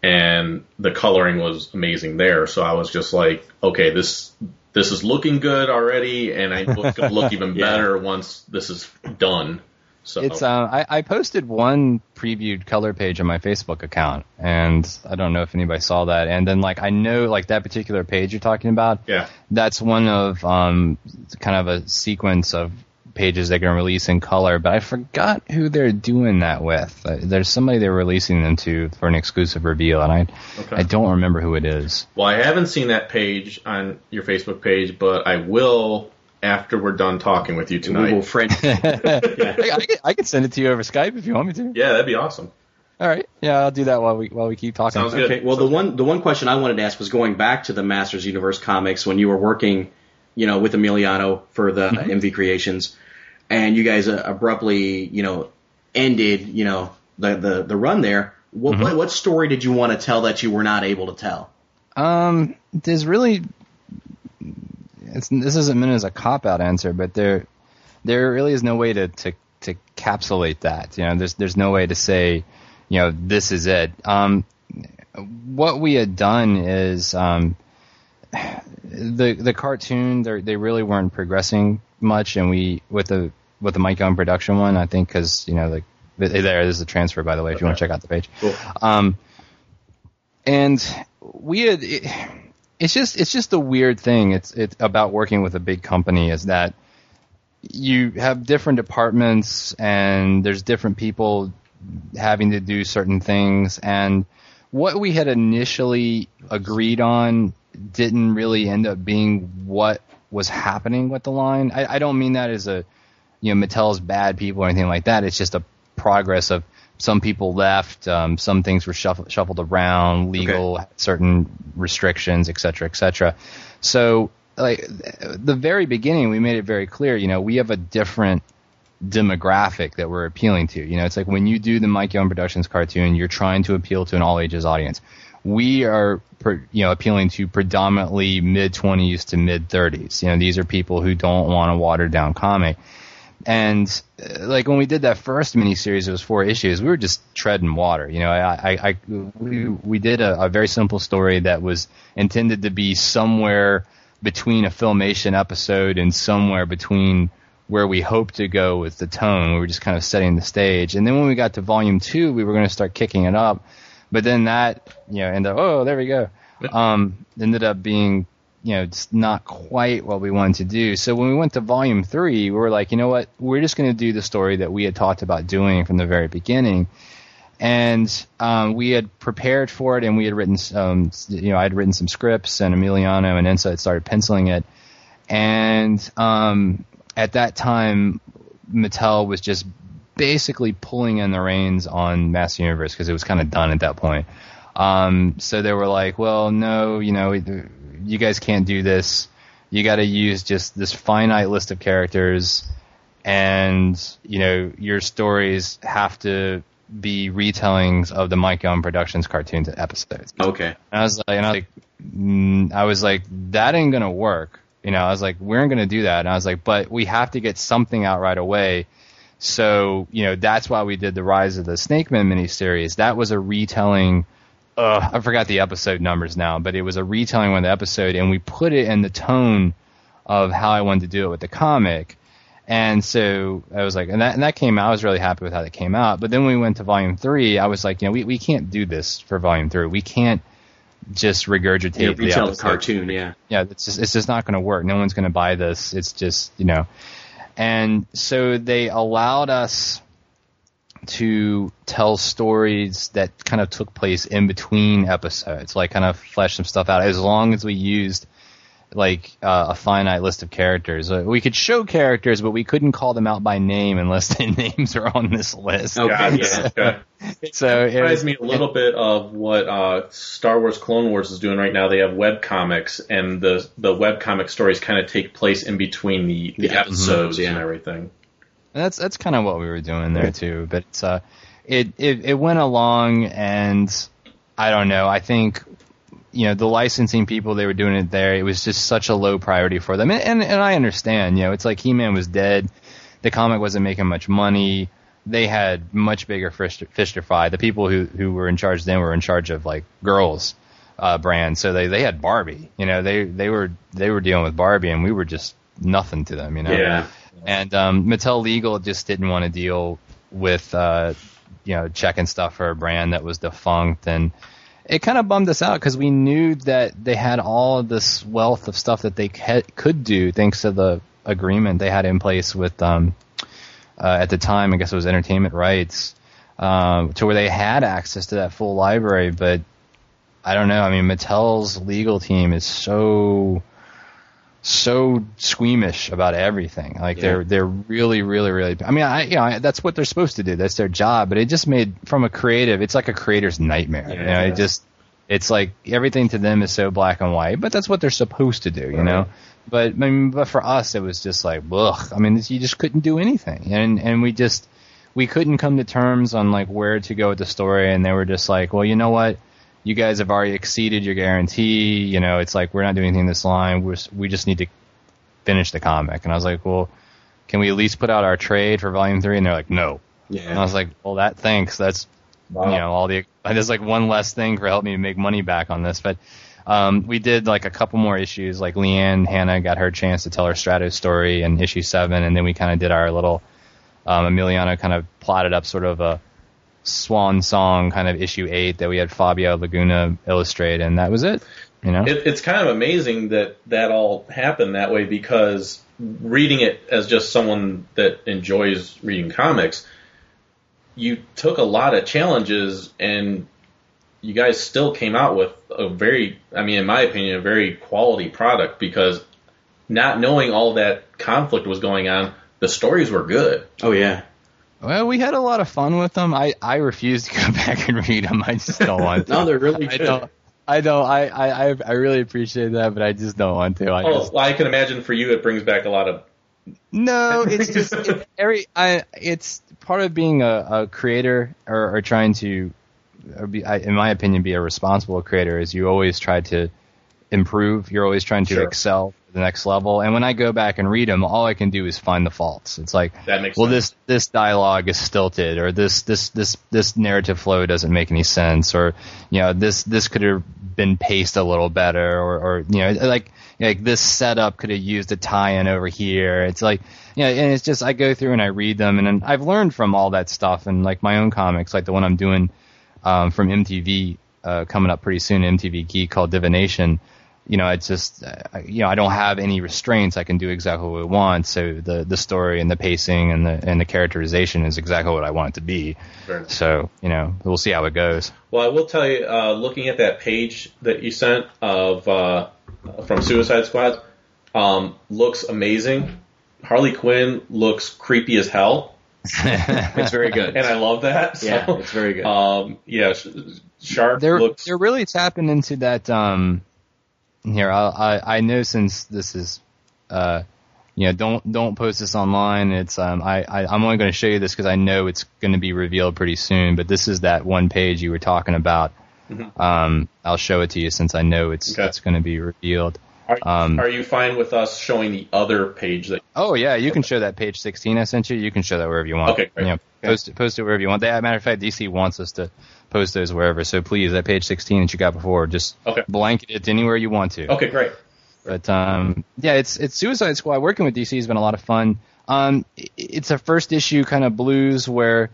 and the coloring was amazing there. So I was just like, okay, this this is looking good already, and I know it's going to look even Yeah. better once this is done. So It's uh, I, I posted one previewed color page on my Facebook account, and I don't know if anybody saw that. And then like I know like that particular page you're talking about, yeah, that's one of um kind of a sequence of pages they're going to release in color. But I forgot who they're doing that with. Uh, there's somebody they're releasing them to for an exclusive reveal, and I okay. I don't remember who it is. Well, I haven't seen that page on your Facebook page, but I will after we're done talking with you tonight. We tonight. will French. I, I, can, I can send it to you over Skype if you want me to. Yeah, that'd be awesome. All right. Yeah, I'll do that while we while we keep talking. Sounds good. Okay. Well, the one the one question I wanted to ask was going back to the Masters Universe comics when you were working, you know, with Emiliano for the MV Creations, and you guys uh, abruptly, you know, ended, you know, the the, the run there. What, what what story did you want to tell that you were not able to tell? Um, there's really, it's, this isn't meant as a cop out answer, but there, there really is no way to, to, to capsulate that. You know, there's, there's no way to say, you know, this is it. Um, what we had done is, um, the, the cartoon, they they really weren't progressing much, and we, with the, with the Mike Young production one, I think, cause, you know, like, there's a transfer, by the way, if you want to check out the page. Cool. Um, and we had it, it's just it's just a weird thing. It's it's about working with a big company is that you have different departments and there's different people having to do certain things and what we had initially agreed on didn't really end up being what was happening with the line. I, I don't mean that as a you know Mattel's bad people or anything like that. It's just a progress of some people left, um, some things were shuffled, shuffled around, legal certain restrictions, et cetera, et cetera. So, like the very beginning, we made it very clear. You know, we have a different demographic that we're appealing to. You know, it's like when you do the Mike Young Productions cartoon, you're trying to appeal to an all ages audience. We are, you know, appealing to predominantly mid 20s to mid 30s. You know, these are people who don't want a watered down comic. And uh, like when we did that first miniseries, it was four issues. We were just treading water. You know, I, I, I we, we did a, a very simple story that was intended to be somewhere between a filmation episode and somewhere between where we hoped to go with the tone. We were just kind of setting the stage. And then when we got to volume two, we were going to start kicking it up. But then that, you know, ended up, oh, there we go. Um, ended up being, you know, just not quite what we wanted to do. So when we went to volume three, we were like, you know what? We're just going to do the story that we had talked about doing from the very beginning. And um, we had prepared for it, and we had written, some, you know, I had written some scripts, and Emiliano and Ensa had started penciling it. And um, at that time, Mattel was just basically pulling in the reins on Mass Universe because it was kind of done at that point. Um, so they were like, well, no, you know, you guys can't do this. You got to use just this finite list of characters, and you know, your stories have to be retellings of the Mike Young Productions cartoons episodes. Okay. And I was like, and I was like, mm, I was like, that ain't gonna work. You know, I was like, we aren't gonna do that. And I was like, but we have to get something out right away So you know that's why we did the Rise of the Snake Men miniseries. That was a retelling. Uh, I forgot the episode numbers now, but it was a retelling of the episode, and we put it in the tone of how I wanted to do it with the comic. And so I was like, and that, and that came out. I was really happy with how that came out. But then when we went to volume three, I was like, you know, we, we can't do this for volume three. We can't just regurgitate Yeah, the the episode. cartoon, yeah. Yeah, it's just it's just not going to work. No one's going to buy this. It's just you know, and so they allowed us to tell stories that kind of took place in between episodes, like kind of flesh some stuff out. As long as we used like uh, a finite list of characters, uh, we could show characters, but we couldn't call them out by name unless their names are on this list. Okay, Gotcha. yeah. Okay. So it reminds was, me a little bit of what uh, Star Wars Clone Wars is doing right now. They have web comics, and the the web comic stories kind of take place in between the, the The episodes episodes, yeah. and everything. And that's that's kind of what we were doing there too. But it's, uh, it, it it went along, and I don't know. I think you know the licensing people they were doing it there. It was just such a low priority for them, and and, and I understand. You know, it's like He Man was dead. The comic wasn't making much money. They had much bigger fish, to, fish to fry. The people who who were in charge then were in charge of like girls uh, brand. So they they had Barbie. You know, they they were they were dealing with Barbie, and we were just nothing to them. You know. Yeah. And um, Mattel Legal just didn't want to deal with uh, you know checking stuff for a brand that was defunct, and it kind of bummed us out because we knew that they had all this wealth of stuff that they ca- could do thanks to the agreement they had in place with um, uh, at the time. I guess it was Entertainment Rights um, to where they had access to that full library, but I don't know. I mean, Mattel's legal team is so so squeamish about everything. Like Yeah. they're they're really really really. I mean, I you know I, that's what they're supposed to do. That's their job. But it just made from a creative. It's like a creator's nightmare. you know, Yeah. it just it's like everything to them is so black and white. But that's what they're supposed to do. You know. But I mean, but for us, it was just like, ugh. I mean, you just couldn't do anything, and and we just we couldn't come to terms on like where to go with the story, and they were just like, well, you know what, you guys have already exceeded your guarantee. You know, it's like we're not doing anything this line. We're we just need to finish the comic. And I was like, well, can we at least put out our trade for volume three? And they're like, no. And I was like, well, that thanks. That's you know all the there's like one less thing for helping me make money back on this, but. Um, we did like a couple more issues, like Leanne Hannah got her chance to tell her Stratos story in issue seven, and then we kind of did our little um, Emiliano kind of plotted up sort of a swan song kind of issue eight that we had Fabio Laguna illustrate, and that was it. You know, It, it's kind of amazing that that all happened that way because reading it as just someone that enjoys reading comics, you took a lot of challenges and you guys still came out with a very, I mean, in my opinion, a very quality product because not knowing all that conflict was going on, the stories were good. Oh yeah. Well, we had a lot of fun with them. I I refuse to go back and read them. I just don't want to. No, they're really I good. I don't. I, I I I really appreciate that, but I just don't want to. I Oh, just, well, I can imagine for you it brings back a lot of No, it's just it's every. I it's part of being a, a creator or, or trying to, or be, I, in my opinion, be a responsible creator. Is you always try to improve. You're always trying to Sure. excel to the next level. And when I go back and read them, all I can do is find the faults. It's like, that makes well, sense. this this dialogue is stilted, or this this this this narrative flow doesn't make any sense, or you know this this could have been paced a little better, or or you know like like this setup could have used a tie-in over here. It's like you know, and it's just I go through and I read them, and then I've learned from all that stuff, and like my own comics, like the one I'm doing um, from MTV uh, coming up pretty soon, MTV Geek called Divination you know, it's just, uh, you know, I don't have any restraints. I can do exactly what I want. So the the story and the pacing and the and the characterization is exactly what I want it to be. Fair enough. So you know, we'll see how it goes. Well, I will tell you, uh, looking at that page that you sent of uh, from Suicide Squad, um, looks amazing. Harley Quinn looks creepy as hell, It's very good. and I love that. yeah, it's very good. um, yeah, Sh- Shark They're looks. they're really tapping into that. Um, here, I I, I know since this is, uh, you know, don't don't post this online. It's um, I, I I'm only going to show you this because I know it's going to be revealed pretty soon. But this is that one page you were talking about. Um, I'll show it to you since I know it's Okay. it's going to be revealed. Are, Um, are you fine with us showing the other page that? Oh yeah, you can show that page 16 I sent you. You can show that wherever you want. Okay, great. You know, post it, post it wherever you want. That matter of fact, DC wants us to post those wherever. So please, that page 16 that you got before, just Okay. blanket it anywhere you want to. Okay, great. But um, yeah, it's it's Suicide Squad. Working with DC has been a lot of fun. Um, it's a first issue kind of blues where,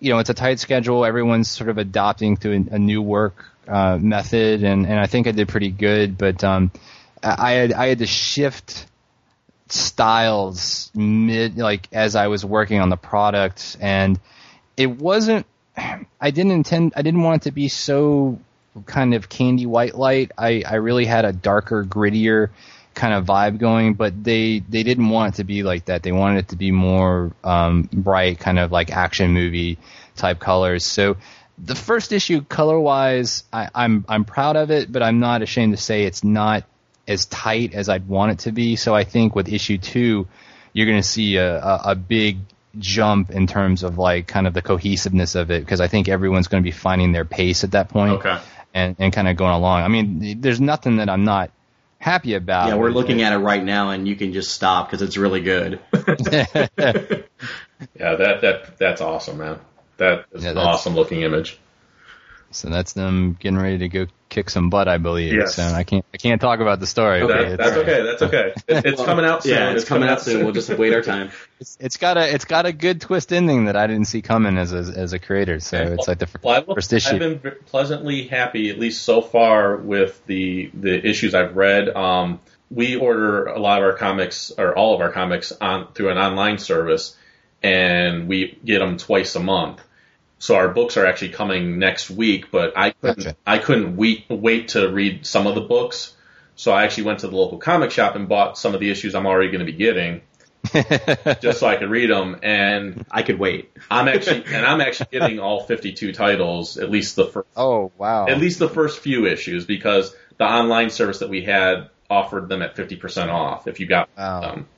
you know, it's a tight schedule. Everyone's sort of adopting to a, a new work uh, method, and, and I think I did pretty good. But um, I I had I had to shift styles mid like as I was working on the product, and it wasn't. I didn't intend. I didn't want it to be so kind of candy white light. I I really had a darker, grittier kind of vibe going, but they they didn't want it to be like that. They wanted it to be more um, bright, kind of like action movie type colors. So the first issue, color wise, I'm I'm proud of it, but I'm not ashamed to say it's not as tight as I'd want it to be. So I think with issue two, you're going to see a, a, a big jump in terms of like kind of the cohesiveness of it because I think everyone's going to be finding their pace at that point Okay. and, and kind of going along. I mean, there's nothing that I'm not happy about. Yeah, we're looking at it right now, and you can just stop because it's really good. Yeah, that that that's awesome, man. That is Yeah, an awesome looking image. So that's them getting ready to go kick some butt, I believe. Yes. So I can't I can't talk about the story. That- that's okay. That's okay. It, it's coming out soon. Yeah, it's, coming out soon. We'll just wait our time. It's, it's got a it's got a good twist ending that I didn't see coming as a, as a creator. So it's like the fir- Well, I will- first issue. I've been pleasantly happy, at least so far, with the the issues I've read. Um, we order a lot of our comics, or all of our comics, on through an online service, and we get them twice a month. So our books are actually coming next week, but I couldn't Gotcha. I couldn't wait wait to read some of the books. So I actually went to the local comic shop and bought some of the issues I'm already going to be getting, just so I could read them. And I could wait. I'm actually and I'm actually getting all 52 titles, at least the first oh wow! at least the first few issues, because the online service that we had offered them at 50% off if you got Wow. them.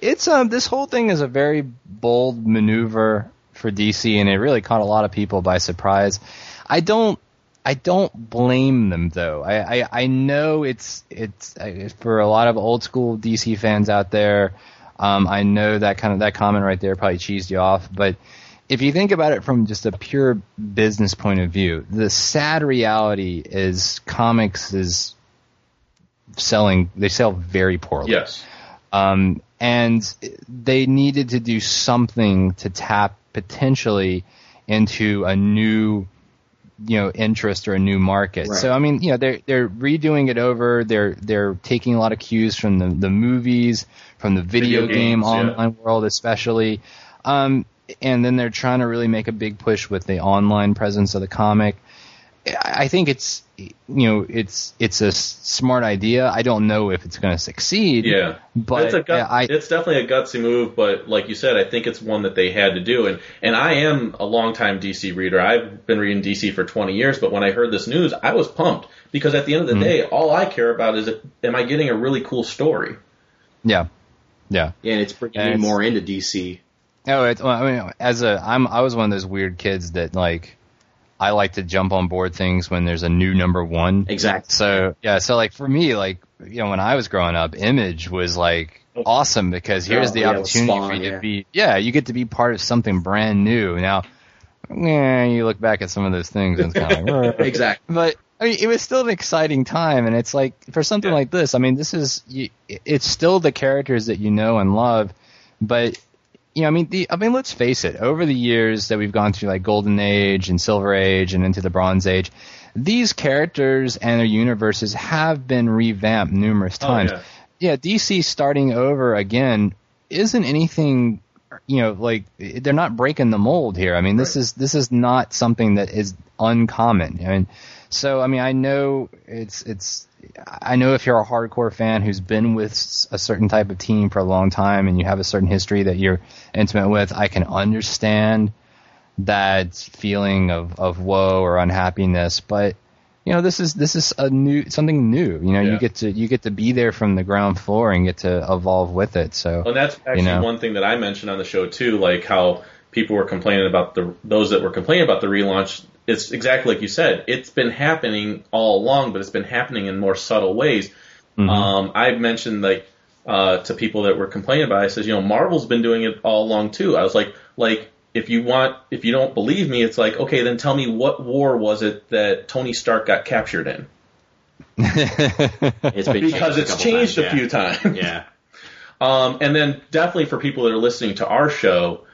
it's um this whole thing is a very bold maneuver for DC, and it really caught a lot of people by surprise. I don't. I don't blame them though. I, I, I know it's it's uh, for a lot of old school DC fans out there. Um, I know that kind of that comment right there probably cheesed you off, but if you think about it from just a pure business point of view, the sad reality is comics is selling. They sell very poorly. Yes. Um, and they needed to do something to tap potentially into a new, you know, interest or a new market. Right. So I mean, you know, they're they're redoing it over. They're they're taking a lot of cues from the the movies, from the video, Video game games, yeah. online world, especially. Um, and then they're trying to really make a big push with the online presence of the comic. I I think it's you know it's it's a s- smart idea. I don't know if it's going to succeed. Yeah. but it's a gut, I it's definitely a gutsy move, but like you said, I think it's one that they had to do. And and I am a longtime DC reader. I've been reading DC for 20 years, but when I heard this news, I was pumped because at the end of the Mm-hmm. day, all I care about is if, am I getting a really cool story? yeah yeah. Yeah, and it's bringing And me it's- more into DC. No, it's, well, I mean, as a, I'm, I was one of those weird kids that like, I like to jump on board things when there's a new number one. Exactly. So yeah, so like for me, like you know, when I was growing up, Image was like awesome because here's Oh, the yeah, opportunity Spawn, for you yeah. to be, yeah, you get to be part of something brand new. Now, yeah, you look back at some of those things and it's kind of like, Exactly. but I mean, it was still an exciting time, and it's like for something Yeah. like this. I mean, this is you, it's still the characters that you know and love, but you know, I mean, the I mean, let's face it. Over the years that we've gone through, like Golden Age and Silver Age and into the Bronze Age, these characters and their universes have been revamped numerous Oh, times. yeah. yeah, DC starting over again isn't anything you know like they're not breaking the mold here. I mean, this is this is not something that is uncommon. I mean, so I mean, I know it's it's I know if you're a hardcore fan who's been with a certain type of team for a long time and you have a certain history that you're intimate with, I can understand that feeling of of woe or unhappiness, but you know this is this is a new something new. You know, Yeah. you get to you get to be there from the ground floor and get to evolve with it. So And that's actually know? one thing that I mentioned on the show too, like how people were complaining about the those that were complaining about the relaunch. It's exactly like you said. It's been happening all along, but it's been happening in more subtle ways. Mhm. Um, I've mentioned like uh, to people that were complaining about. it, I says, you know, Marvel's been doing it all along too. I was like, like if you want, if you don't believe me, it's like, okay, then tell me what war was it that Tony Stark got captured in? It's been Because it's changed times, a few times. Yeah. Um, and then definitely for people that are listening to our show, y-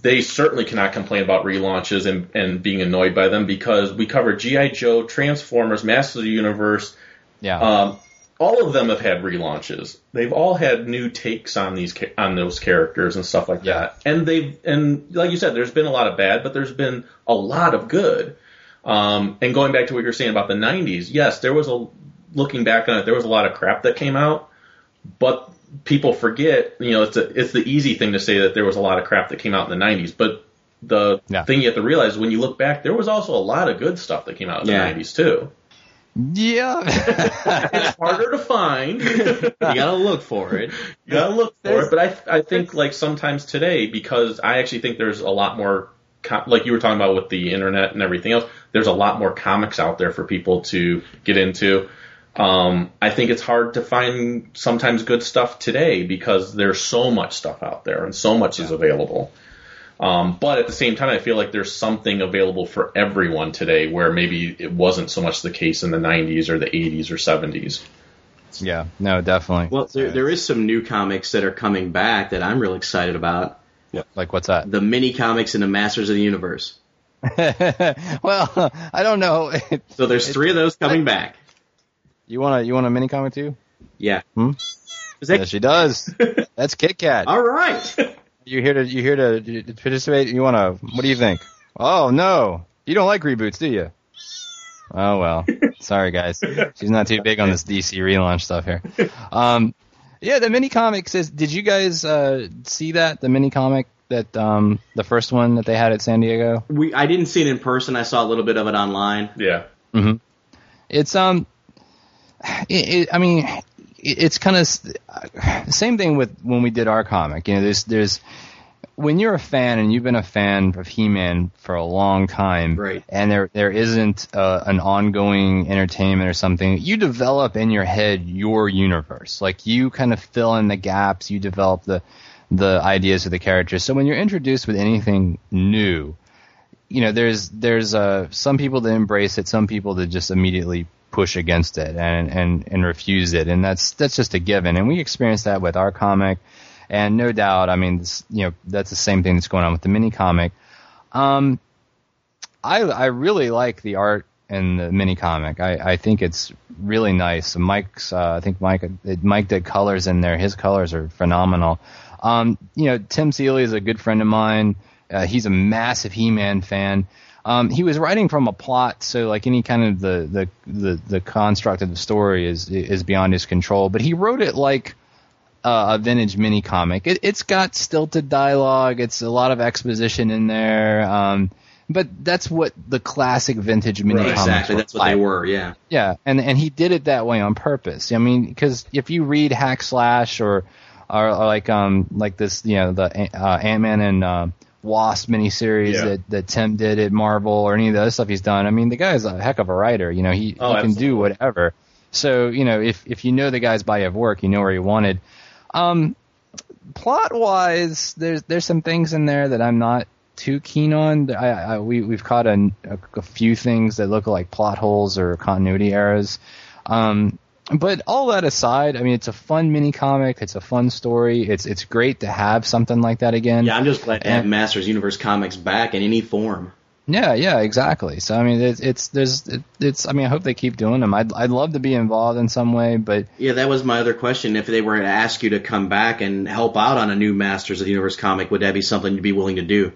they certainly cannot complain about relaunches and, and being annoyed by them because we cover GI Joe, Transformers, Masters of the Universe. yeah. Um, all of them have had relaunches. They've all had new takes on these on those characters and stuff like Yeah. that. And they've and like you said, there's been a lot of bad, but there's been a lot of good. Um, and going back to what you were saying about the '90s, yes, there was a looking back on it, there was a lot of crap that came out, but people forget. You know, it's a, it's the easy thing to say that there was a lot of crap that came out in the '90s, but the Yeah. thing you have to realize when you look back, there was also a lot of good stuff that came out in Yeah. the '90s too. yeah. It's harder to find. You gotta look for it. You gotta look for There's- it, but I I think like sometimes today because I actually think there's a lot more co- like you were talking about with the internet and everything else. There's a lot more comics out there for people to get into. Um, I think it's hard to find sometimes good stuff today because there's so much stuff out there and so much is available. Um, but at the same time, I feel like there's something available for everyone today where maybe it wasn't so much the case in the 90s or the 80s or 70s. yeah. No, definitely. Well, there, there is some new comics that are coming back that I'm real excited about. Yeah. Like what's that? The mini comics in the Masters of the Universe. well, I don't know. So there's three of those coming back. You want a you want a mini comic too? Yeah. Hmm? Is that Yes, she does. That's Kit Kat. all right? You here to you here to to participate? You want to? What do you think? Oh no, you don't like reboots, do you? Oh well, sorry guys. She's not too big on this DC relaunch stuff here. Um, yeah, the mini comics is. Did you guys uh, see that the mini comic that um the first one that they had at San Diego? We I didn't see it in person. I saw a little bit of it online. Yeah. It's um, it, it, I mean, it, it's kind of the same thing with when we did our comic. You know, there's there's when you're a fan and you've been a fan of He-Man for a long time, Right. And there there isn't uh, an ongoing entertainment or something. You develop in your head your universe. Like you kind of fill in the gaps. You develop the the ideas of the characters. So when you're introduced with anything new, you know, there's there's uh, some people that embrace it, some people that just immediately push against it and, and, and refuse it, and that's that's just a given. And we experienced that with our comic, and no doubt, I mean, this, you know, that's the same thing that's going on with the mini comic. Um, I I really like the art in the mini comic. I, I think it's really nice. Mike's uh, I think Mike Mike did colors in there. His colors are phenomenal. Um, you know, Tim Seeley is a good friend of mine. Uh, he's a massive He-Man fan. Um, he was writing from a plot, so like any kind of the the the, the construct of the story is is beyond his control. But he wrote it like uh, a vintage mini comic. It, it's got stilted dialogue. It's a lot of exposition in there. Um, but that's what the classic vintage mini comics exactly. That's what they were. Yeah. Yeah, and and he did it that way on purpose. I mean, because if you read Hack Slash or, or or like um like this, you know, the uh, Ant Man and uh, Wasp miniseries Yeah. that that Tim did at Marvel or any of the other stuff he's done. I mean, the guy's a heck of a writer. You know, he, Oh, he can absolutely. do whatever. So you know, if if you know the guy's body of work, you know where he wanted. Um, plot wise, there's there's some things in there that I'm not too keen on. I, I we we've caught a, a, a few things that look like plot holes or continuity errors. Um, but all that aside, I mean, it's a fun mini comic. It's a fun story. It's it's great to have something like that again. Yeah. I'm just glad to have And- Masters Universe comics back in any form. Yeah, yeah, exactly. So I mean, it's, it's there's it, it's. I mean, I hope they keep doing them. I'd I'd love to be involved in some way, but Yeah, that was my other question. If they were to ask you to come back and help out on a new Masters of the Universe comic, would that be something you'd be willing to do?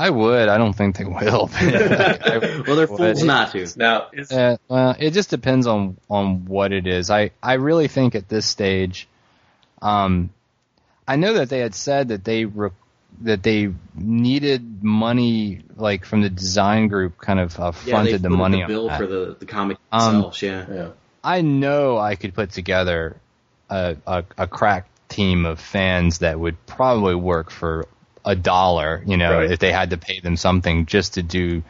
I would. I don't think they will. I Well, they're would. fools not to. Now, Uh, well, it just depends on on what it is. I I really think at this stage, um, I know that they had said that they re- that they needed money like from the design group, kind of uh, Yeah, they the money the bill on that. for the, the comic Um, itself. Yeah. yeah. I know I could put together a, a, a crack team of fans that would probably work for a dollar, you know, Right. if they had to pay them something just to do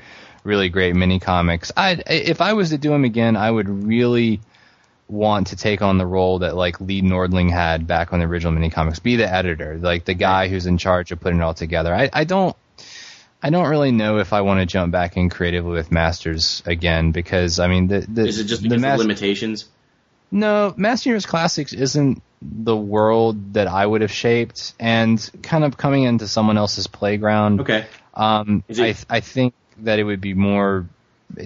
really great mini comics. I if I was to do them again, I would really want to take on the role that like Lee Nordling had back on the original mini comics, be the editor, like the guy who's in charge of putting it all together. I, I don't I don't really know if I want to jump back in creatively with Masters again because I mean the, the Is it just the because Mas- of limitations? no, Master Universe Classics isn't the world that I would have shaped, and kind of coming into someone else's playground. Okay. Um, it- I I think that it would be more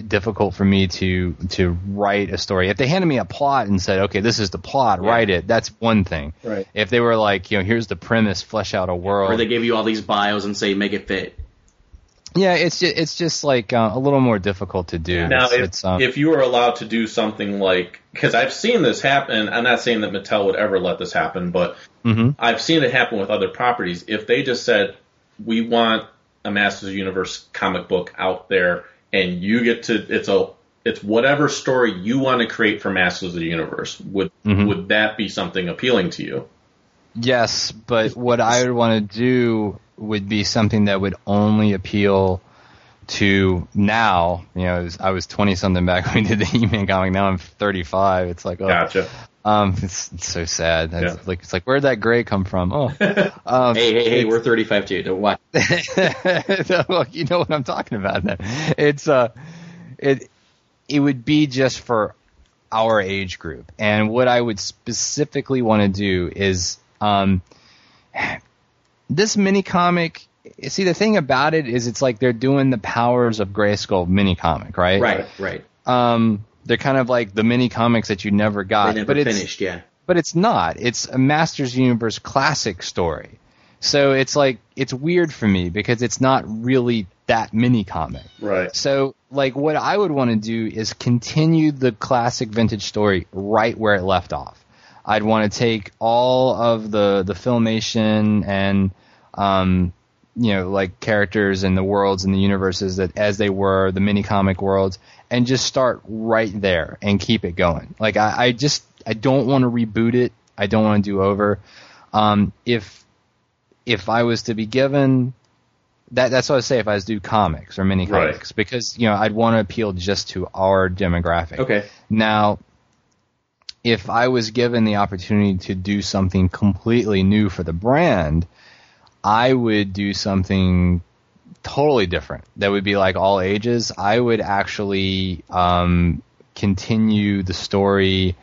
difficult for me to to write a story. If they handed me a plot and said, "Okay, this is the plot, Yeah. write it," that's one thing. Right. If they were like, you know, here's the premise, flesh out a world. Or they give you all these bios and say make it fit. Yeah, it's just, it's just like uh, a little more difficult to do. Now, it's, if, it's, um, if you were allowed to do something like, because I've seen this happen, I'm not saying that Mattel would ever let this happen, but Mhm. I've seen it happen with other properties. If they just said, we want a Masters of the Universe comic book out there, and you get to, it's a, it's whatever story you want to create for Masters of the Universe. Would Mhm. would that be something appealing to you? Yes, but what I would want to do would be something that would only appeal to now. You know, I was- I was twenty something back when we did the He-Man comic. Now I'm thirty five. It's like, oh, Gotcha. um, it's, it's so sad. It's like it's like where'd that gray come from? Oh, um, Hey, hey, hey, we're 35 too. Don't watch. well, you know what I'm talking about. Then it's uh, it it would be just for our age group, and what I would specifically want to do is um, this mini comic. See, the thing about it is, it's like they're doing the powers of Grayskull mini comic, right? Right, right. Um, they're kind of like the mini comics that you never got, never but it's finished, yeah. but it's not. It's a Masters Universe classic story. So it's like it's weird for me because it's not really that mini comic. Right. So like what I would want to do is continue the classic vintage story right where it left off. I'd want to take all of the the filmation and um you know like characters and the worlds and the universes that as they were the mini comic worlds and just start right there and keep it going. Like I, I just I don't want to reboot it. I don't want to do over. Um, if if I was to be given that that's what I say if I was to do comics or mini Right. comics because you know I'd want to appeal just to our demographic. Okay. Now, if I was given the opportunity to do something completely new for the brand, I would do something totally different. That would be like all ages. I would actually um, continue the story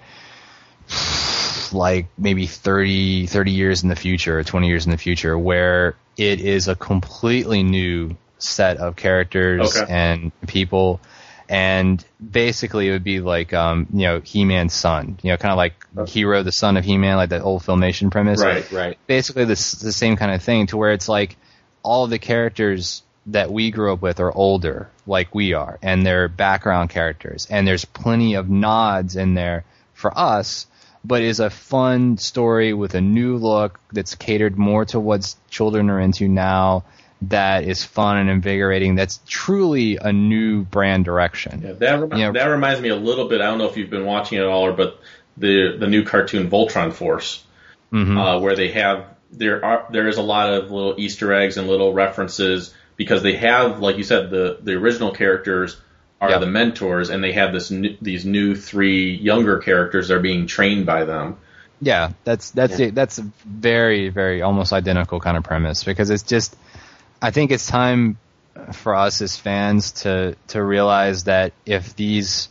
like maybe 30, 30 years in the future or 20 years in the future where it is a completely new set of characters Okay. and people and basically it would be like um, you know He-Man's son, you know, kind of like Hero, the son of He-Man, like that old filmation premise. Right. Right. Basically, this the same kind of thing to where it's like all of the characters that we grew up with are older, like we are, and they're background characters, and there's plenty of nods in there for us. But is a fun story with a new look that's catered more to what children are into now. That is fun and invigorating. That's truly a new brand direction. Yeah, that remi- Yeah. that reminds me a little bit. I don't know if you've been watching it at all, or but the the new cartoon Voltron Force, Mhm. uh, where they have there are there is a lot of little Easter eggs and little references because they have, like you said, the the original characters are Yeah. the mentors, and they have this new, these new three younger characters that are being trained by them. Yeah, that's that's Yeah. it. That's a very very almost identical kind of premise because it's just I think it's time for us as fans to to realize that if these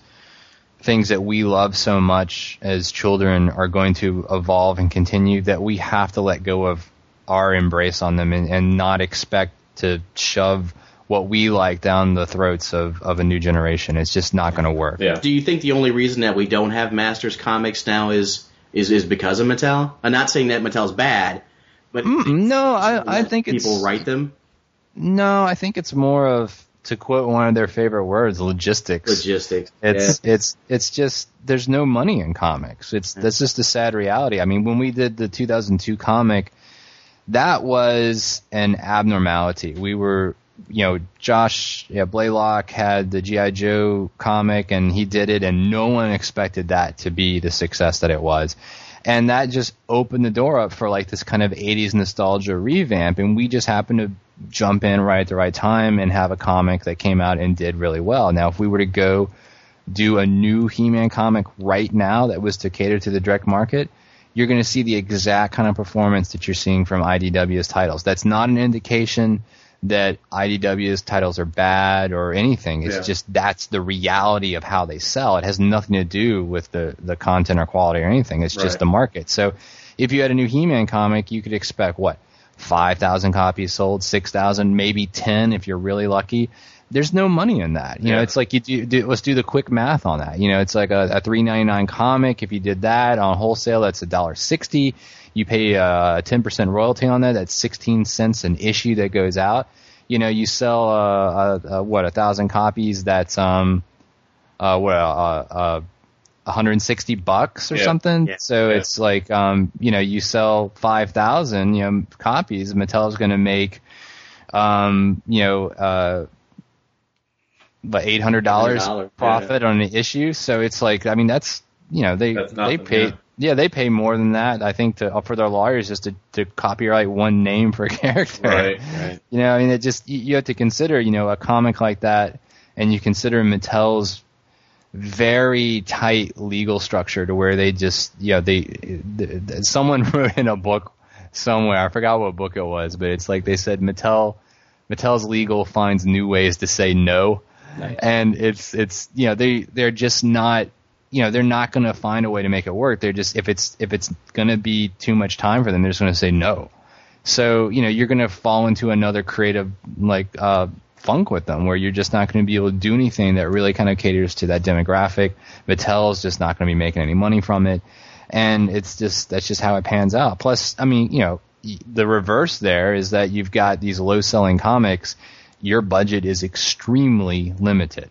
things that we love so much as children are going to evolve and continue that we have to let go of our embrace on them and, and not expect to shove what we like down the throats of, of a new generation. It's just not going to work. Yeah, Do you think the only reason that we don't have Masters comics now is is is because of Mattel? I'm not saying that Mattel's bad, but Mm, no, I, I let think it's people write them No, I think it's more of to quote one of their favorite words, logistics. logistics. It's it's it's just there's no money in comics. It's that's just a sad reality. I mean, when we did the 2002 comic, that was an abnormality. We were, you know, Josh yeah, Blaylock had the GI Joe comic and he did it, and no one expected that to be the success that it was. And that just opened the door up for like this kind of 80s nostalgia revamp, and we just happened to jump in right at the right time and have a comic that came out and did really well. Now, if we were to go do a new He-Man comic right now that was to cater to the direct market, you're going to see the exact kind of performance that you're seeing from IDW's titles. That's not an indication that IDW's titles are bad or anything. It's Yeah. just that's the reality of how they sell. It has nothing to do with the, the content or quality or anything. It's Right. just the market. So if you had a new He-Man comic, you could expect what? 5,000 copies sold, 6,000, maybe 10 if you're really lucky. There's no money in that. You know, it's like you do, do, let's do the quick math on that. You know, it's like a, a 3.99 comic. If you did that on wholesale, that's a dollar sixty. You pay uh, a 10% royalty on that. That's 16 cents an issue that goes out. You know, you sell uh, uh, uh, what a thousand copies. That's um, uh, what uh, uh, 160 bucks or Yeah. something. Yeah. So Yeah. it's like um, you know, you sell 5,000 you know copies. Mattel's going to make um, you know, uh, but eight hundred dollars $800, profit on an issue. So it's like, I mean, that's you know, they That's they pay. yeah. Yeah. they pay more than that. I think to for their lawyers just to, to copyright one name for a character. Right. Right. You know, I mean, it just you, you have to consider, you know, a comic like that, and you consider Mattel's very tight legal structure to where they just, you know, they, th- th- someone wrote in a book somewhere, I forgot what book it was, but it's like they said Mattel, Mattel's legal finds new ways to say no, Nice. and it's it's you know they they're just not you know they're not going to find a way to make it work. They're just if it's if it's going to be too much time for them, they're just going to say no. So you know you're going to fall into another creative like uh, funk with them where you're just not going to be able to do anything that really kind of caters to that demographic. Mattel's just not going to be making any money from it, and it's just that's just how it pans out. Plus, I mean, you know, the reverse there is that you've got these low selling comics. Your budget is extremely limited,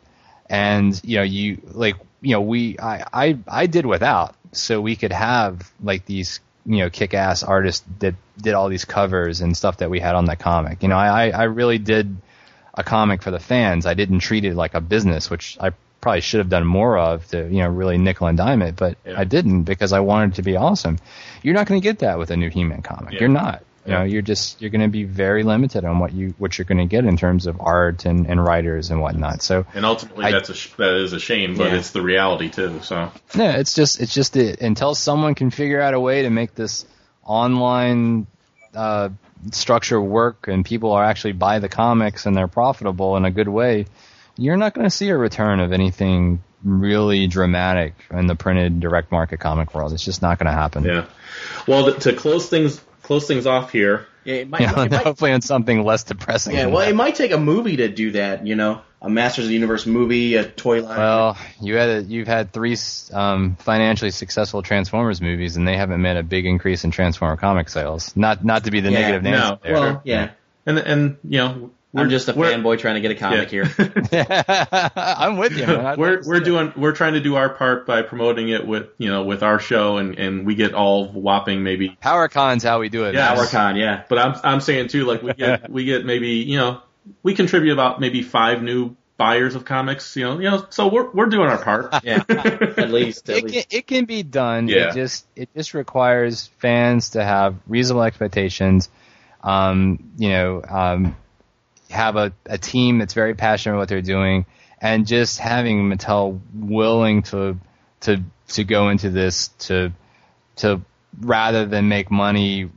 and you know you like you know we I I, I did without so we could have like these you know kick ass artists that did all these covers and stuff that we had on that comic. You know, I I- I really did a comic for the fans. I didn't treat it like a business, which I probably should have done more of to you know really nickel and dime it, but Yeah. I didn't because I wanted it to be awesome. You're not going to get that with a new He-Man comic. Yeah. You're not. You know, you're just you're going to be very limited on what you what you're going to get in terms of art and, and writers and whatnot. So And ultimately, I- that's a sh- that is a shame, but Yeah. it's the reality too. So Yeah, it's just it's just that until someone can figure out a way to make this online uh, structure work and people are actually buy the comics and they're profitable in a good way, you're not going to see a return of anything really dramatic in the printed direct market comic world. It's just not going to happen. yeah. Well, to close things close things off here. Yeah, it might, You know, it might- hopefully on something less depressing. yeah, well, that. it might take a movie to do that. You know, a Masters of the Universe movie, a toy line. Well, you had a, you've had three um, financially successful Transformers movies, and they haven't made a big increase in Transformer comic sales. Not not to be the Yeah, negative no, Nancy there. well, yeah. And and you know, I'm just a we're- fanboy trying to get a comic Yeah. here. I'm with you, man. We're we're see it. doing we're trying to do our part by promoting it with you know with our show and and we get all whopping maybe PowerCon's how we do it. Yeah, man. PowerCon, yeah. but I'm I'm saying too like we get we get maybe you know we contribute about maybe five new buyers of comics you know you know so we're we're doing our part Yeah, at least. At It least. can, it can be done. Yeah. It just it just requires fans to have reasonable expectations. Um, you know, um, have a, a team that's very passionate about what they're doing, and just having Mattel willing to to to go into this to to rather than make money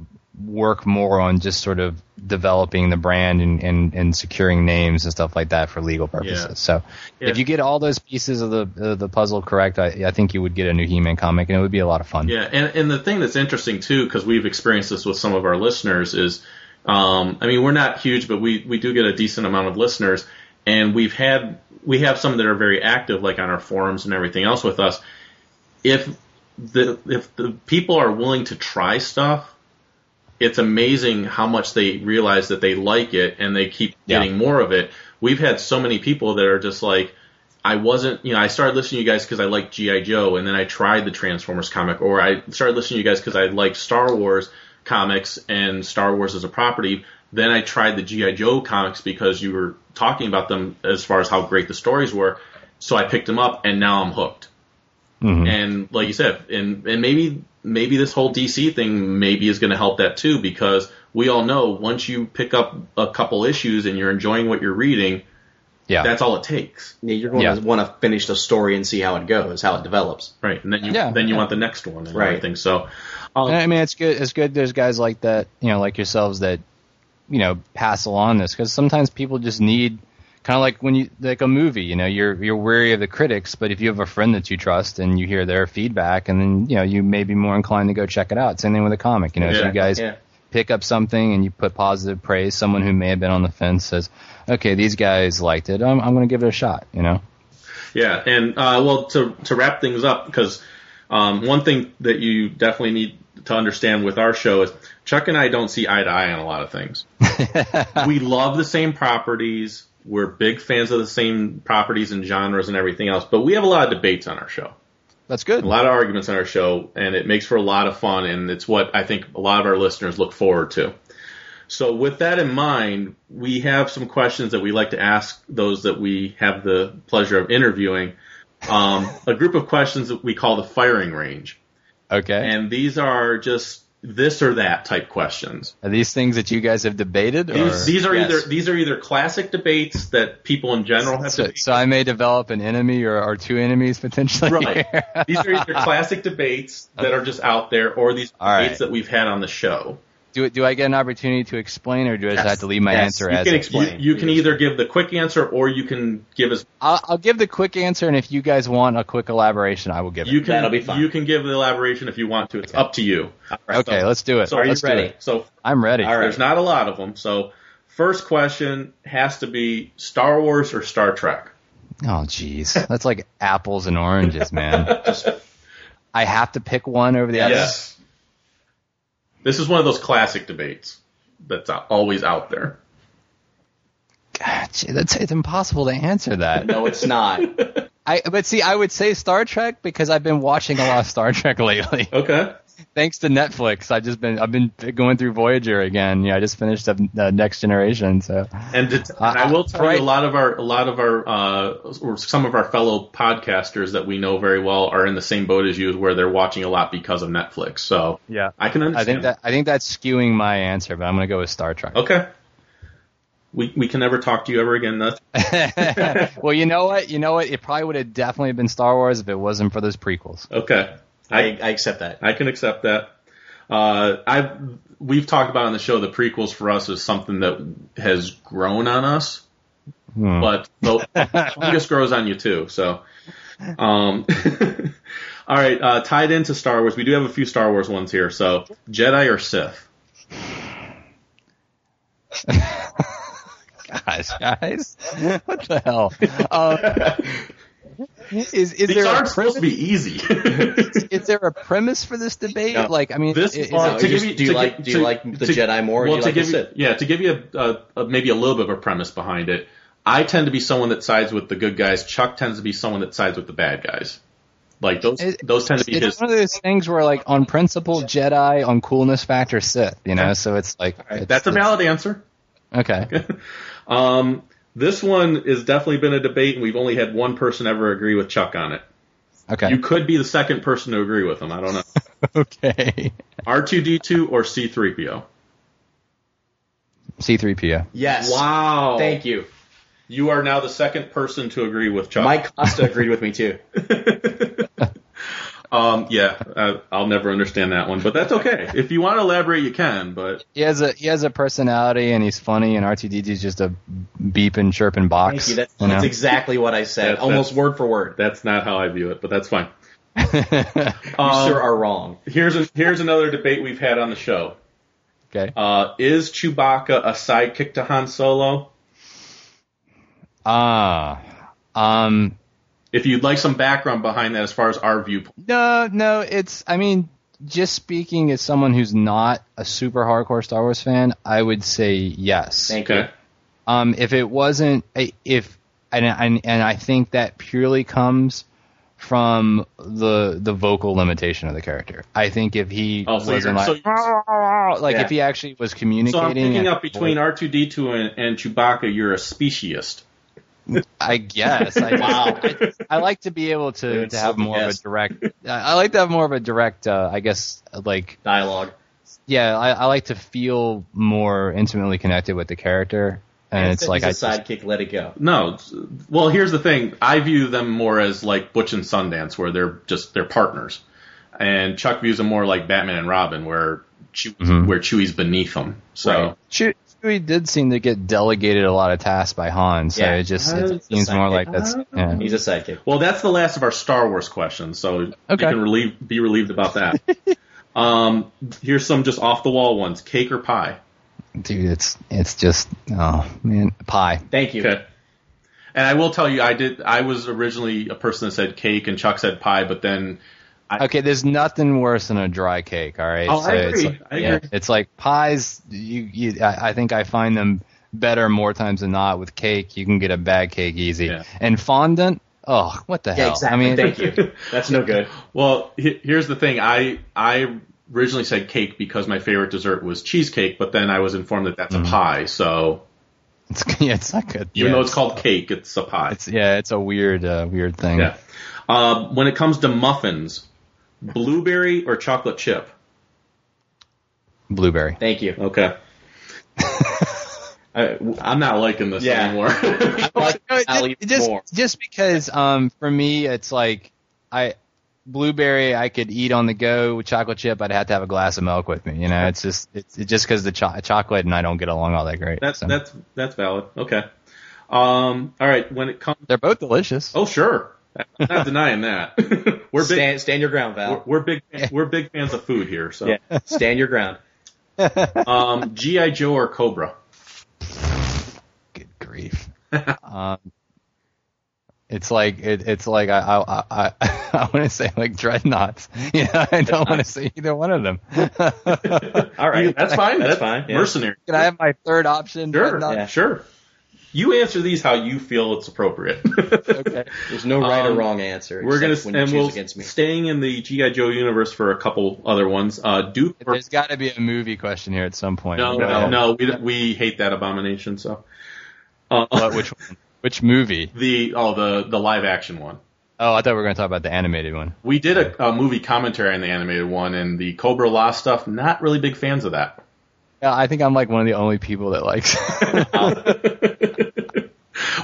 work more on just sort of developing the brand and, and, and securing names and stuff like that for legal purposes. Yeah. So Yeah. if you get all those pieces of the of the puzzle correct, I, I think you would get a new He-Man comic and it would be a lot of fun. Yeah, and and the thing that's interesting too, because we've experienced this with some of our listeners, is, um, I mean, we're not huge, but we we do get a decent amount of listeners, and we've had we have some that are very active, like on our forums and everything else with us. If the if the people are willing to try stuff, it's amazing how much they realize that they like it and they keep Yeah. getting more of it. We've had so many people that are just like, I wasn't, you know, I started listening to you guys because I liked G.I. Joe, and then I tried the Transformers comic, or I started listening to you guys because I liked Star Wars comics and Star Wars as a property. Then I tried the G.I. Joe comics because you were talking about them as far as how great the stories were. So I picked them up, and now I'm hooked. Mhm. And like you said, and and maybe maybe this whole DC thing maybe is going to help that too because we all know once you pick up a couple issues and you're enjoying what you're reading, Yeah. That's all it takes, Yeah, You're going Yeah. to want to finish the story and see how it goes, how it develops. right? And then you Yeah, then you yeah. want the next one and Right. everything. So, um, And I mean, it's good. It's good. There's guys like that, you know, like yourselves that, you know, pass along this because sometimes people just need kind of like when you like a movie. You know, you're you're wary of the critics, but if you have a friend that you trust and you hear their feedback, and then you know you may be more inclined to go check it out. Same thing with a comic. You know, if Yeah, you guys yeah. Pick up something and you put positive praise, someone who may have been on the fence says, "Okay, these guys liked it. I'm I'm going to give it a shot." You know. Yeah, and uh, well, to to wrap things up, because um, one thing that you definitely need to understand with our show is Chuck and I don't see eye to eye on a lot of things. we love the same properties. We're big fans of the same properties and genres and everything else, but we have a lot of debates on our show, That's good. a lot of arguments on our show, and it makes for a lot of fun, and it's what I think a lot of our listeners look forward to. So with that in mind, we have some questions that we like to ask those that we have the pleasure of interviewing. Um, a group of questions that we call the firing range. Okay. And these are just this or that type questions. Are these things that you guys have debated? Or? These, these are Yes. either these are either classic debates that people in general have so, debated. so I may develop an enemy or, or two enemies potentially. Right. here. These are either classic debates that are just out there or these All debates right. that we've had on the show. Do do I get an opportunity to explain, or do I just have to leave my Yes. answer You as can explain. You, you can either give the quick answer or you can give us I'll, I'll give the quick answer, and if you guys want a quick elaboration, I will give it. you can That'll be fine. you can give the elaboration if you want to. It's up to you. okay, so- let's do it. So are you let's do ready? So I'm ready. All right. there's not a lot of them. So first question has to be Star Wars or Star Trek. Oh, jeez, that's like apples and oranges, man. I have to pick one over the other. Yes. This is one of those classic debates that's always out there. God, that's it's impossible to answer that. No, it's not. I but see, I would say Star Trek because I've been watching a lot of Star Trek lately. Okay. Thanks to Netflix, I've just been I've been going through Voyager again. Yeah, I just finished up uh, Next Generation, so And, it, and I will tell right. you, a lot of our, a lot of our, uh, or some of our fellow podcasters that we know very well are in the same boat as you, where they're watching a lot because of Netflix. So yeah. I can understand. I think that I think that's skewing my answer, but I'm gonna go with Star Trek. Okay. We we can never talk to you ever again. Well, you know what? You know what? It probably would have definitely been Star Wars if it wasn't for those prequels. okay. I, I accept that. I can accept that. Uh, I we've talked about on the show the prequels for us is something that has grown on us, Hmm. but the fungus grows on you too. So, um, all right. Uh, tied into Star Wars, we do have a few Star Wars ones here. So, Jedi or Sith? Gosh, guys, what the hell? Um, is is These there a aren't supposed to premise, be easy. is there a premise for this debate? No. Like, I mean, This i- is, are- it- to just- give you- do you to like gi- do you to- like the to- Jedi more? or well, do you to like give you, yeah, to give you a, a, a maybe a little bit of a premise behind it, I tend to be someone that sides with the good guys. Chuck tends to be someone that sides with the bad guys. Like those, It- those tend to be it's his. one of those things where, like, on principle, Jedi, on coolness factor, Sith. You know, so it's like it's- That's a valid answer. Okay, Um, this one has definitely been a debate, and we've only had one person ever agree with Chuck on it. okay, You could be the second person to agree with him. I don't know. okay. R two D two or C three PO. C-3PO. Yes. Wow. Thank you. You are now the second person to agree with Chuck. Mike Costa agreed with me too. Um, yeah, uh, I'll never understand that one, but that's okay. If you want to elaborate, you can. But He has a he has a personality and he's funny and R2D2 is just a beeping chirping box. Thank you. That, you know? That's exactly what I said, That- almost that's- word for word. that's not how I view it. But that's fine. You Um, sure are wrong. Here's a, here's another debate we've had on the show. okay. Uh, is Chewbacca a sidekick to Han Solo? Ah. um. If you'd like some background behind that, as far as our viewpoint, No, no. It's. I mean, just speaking as someone who's not a super hardcore Star Wars fan, I would say yes. Thank okay. Um, if it wasn't, if and and and I think that purely comes from the the vocal limitation of the character. I think if he Oh, so wasn't you're- ah, ah, ah, like like Yeah. if he actually was So communicating, I'm picking up between R2D2 and, and Chewbacca. You're a speciesist. I guess. I, Wow. I, I like to be able to, Dude, to have more yes. of a direct. I I like to have more of a direct. Uh, I guess like Dialogue. yeah. I, I like to feel more intimately connected with the character and it's like I He's a just- sidekick. Let it go. No, well, here's the thing. I view them more as like Butch and Sundance, where they're just they're partners, and Chuck views them more like Batman and Robin, where Chew, Mhm. where Chewie's beneath them. So Right. Chewie Chewie did seem to get delegated a lot of tasks by Han, so Yeah. it just it seems more like that's yeah. He's a sidekick. Well, that's the last of our Star Wars questions, so you can relieve, be relieved about that. um, here's some just off the wall ones: cake or pie. dude. It's it's just oh man, pie. Thank you. Okay. And I will tell you, I did. I was originally a person that said cake, and Chuck said pie, but then Okay, there's nothing worse than a dry cake. All right, Oh, I it's agree. like, I yeah, agree. it's like pies. You, you, I, I think I find them better more times than not. With cake, you can get a bad cake easy, Yeah. and fondant. Oh, what the Yeah, hell? exactly. I mean, Thank you. That's no good. Well, he- here's the thing. I I originally said cake because my favorite dessert was cheesecake, but then I was informed that that's a pie. So It's, yeah, it's not good. even yeah, though it's called cake, it's a pie. It's yeah, it's a weird, uh, weird thing. yeah. Uh, when it comes to muffins, blueberry or chocolate chip? Blueberry. Thank you. Okay. I, I'm not liking this Yeah. anymore. Like, No, I'll just more. just because um for me it's like I blueberry I could eat on the go with chocolate chip I'd have to have a glass of milk with me you know it's just it's, it's just because the cho- chocolate and I don't get along all that great that's so. that's that's valid. Okay. Um. All right. When it comes, they're both delicious oh sure, I'm not denying that. We're big. Stand, stand your ground, We're, Val. we're big. We're big fans of food here. So, Yeah. Stand your ground. um, GI Joe or Cobra? good grief um it's like it, it's like I I I, I want to say like Dreadnoks yeah I don't want to say either one of them All right. That's fine. That's fine. Yeah. Mercenary. can I have my third option Sure. Yeah. Sure. You answer these how you feel it's appropriate. okay There's no right Um, or wrong answer. We're gonna when and choose we'll against me. staying in the GI Joe universe for a couple other ones. Uh, Duke. Or, There's got to be a movie question here at some point. no, no, no. We we hate that abomination. So. Uh, What, which one? Which movie? the oh the the live action one. Oh, I thought we were going to talk about the animated one. We did a, a movie commentary on the animated one, and the Cobra-La stuff. Not really big fans of that. Yeah, I think I'm like one of the only people that likes.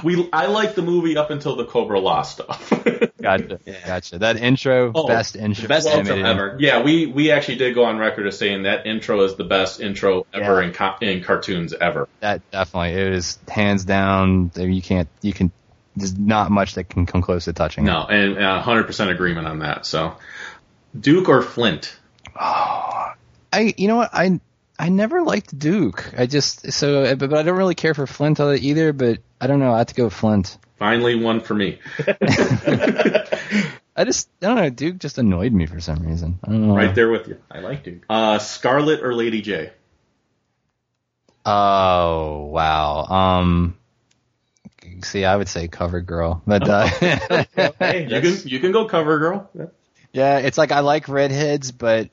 we I like the movie up until the Cobra-La stuff. gotcha, Yeah. gotcha. That intro, Oh, best intro, Best intro ever. yeah, we we actually did go on record as saying that intro is the best intro ever Yeah. in co- in cartoons ever. That definitely it is hands down. You can't, you can. There's not much that can come close to touching. No, and uh, 100% agreement on that. So, Duke or Flint? I, you know what, I, I never liked Duke. I just so, but, but I don't really care for Flint either. But I don't know. I have to go with Flint. Finally, one for me. I just, I don't know. Duke just annoyed me for some reason. I don't know. Right there with you. I like Duke. Uh, Scarlett or Lady Jaye? Oh wow. Um. See, I would say cover girl, but uh, Hey, You can you can go cover girl. yeah, it's like I like redheads, but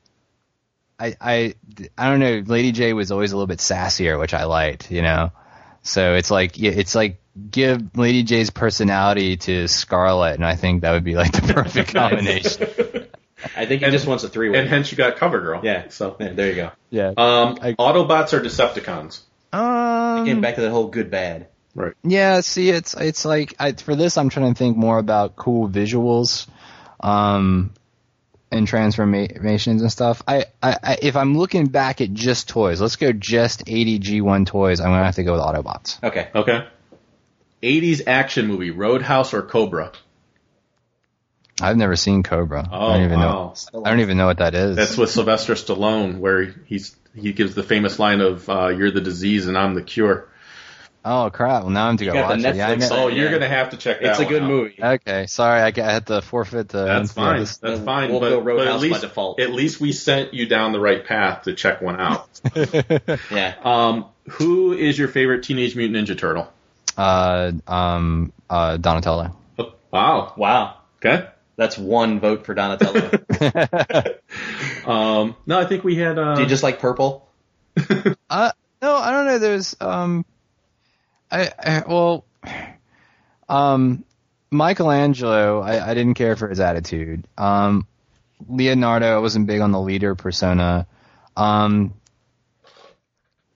I I I don't know. Lady Jaye was always a little bit sassier, which I liked, you know. So it's like it's like give Lady Jaye's personality to Scarlett, and I think that would be like the perfect combination. I think he And- just wants a three way. And hence you got cover girl. yeah. So, Yeah, there you go. yeah. um, I- Autobots or Decepticons? Um. Getting back to the whole good bad. Right. Yeah, see, it's it's like I, for this, I'm trying to think more about cool visuals, um, and transformations and stuff. I, I, I if I'm looking back at just toys, let's go just 80 G1 toys. I'm gonna have to go with Autobots. Okay. Okay. 80s action movie, Roadhouse or Cobra? I've never seen Cobra. Oh, I don't even wow. know. I don't even know what that is. That's with Sylvester Stallone, where he's he gives the famous line of uh, "You're the disease and I'm the cure." Oh crap! Well, now I'm to go watch it. Yeah, I Netflix Oh, Yeah. you're gonna have to check that. It's a one good out. movie. Okay, sorry, I, got- I had to forfeit the. That's fine. this- That's We'll- fine. we'll but, but at Roadhouse by least default. at least we sent you down the right path to check one out. Yeah. um, who is your favorite Teenage Mutant Ninja Turtle? uh, um, uh, Donatello. Oh, wow. Wow. Okay. That's one vote for Donatello. Um, no, I think we had. Uh, Do you just like purple? Uh, no, I don't know. There's, um, I, I well, um, Michelangelo, I, I didn't care for his attitude. Um, Leonardo, I wasn't big on the leader persona. Um,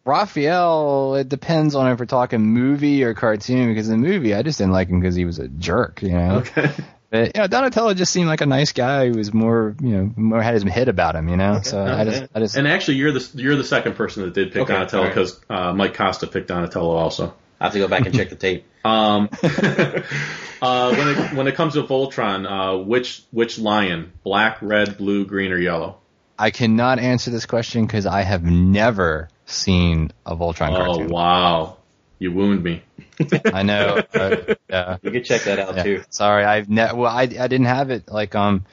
Raphael, it depends on if we're talking movie or cartoon. Because in the movie, I just didn't like him because he was a jerk. You know. Okay. But, you know, Donatello just seemed like a nice guy who was more, you know, more had his head about him. You know. So I just, I just. And actually, you're the you're the second person that did pick Okay, Donatello alright. because uh, Mike Costa picked Donatello also. I have to go back and check the tape. Um, uh, when it when it comes to Voltron, uh, which which lion? Black, red, blue, green, or yellow? I cannot answer this question because I have never seen a Voltron Oh cartoon. wow, you wound me. I know. uh, yeah. You can check that out Yeah. too. Sorry, I've ne- well, I I didn't have it like um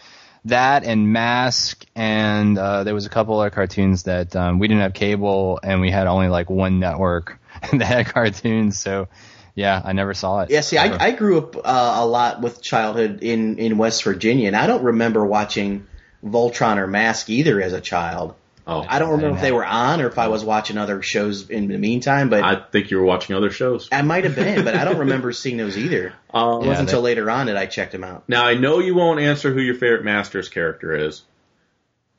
that and Mask and uh, there was a couple other cartoons that um, we didn't have cable and we had only like one network that had cartoons. So yeah, I never saw it. Yeah, see. I, I grew up uh, a lot with childhood in, in West Virginia, and I don't remember watching Voltron or Mask either as a child. Oh, I don't remember if they were on or if I was watching other shows in the meantime, but I I, think you were watching other shows. I might have been, but I don't remember seeing those either. Um, It wasn't until they- later on that I checked them out. Now I know you won't answer who your favorite Masters character is,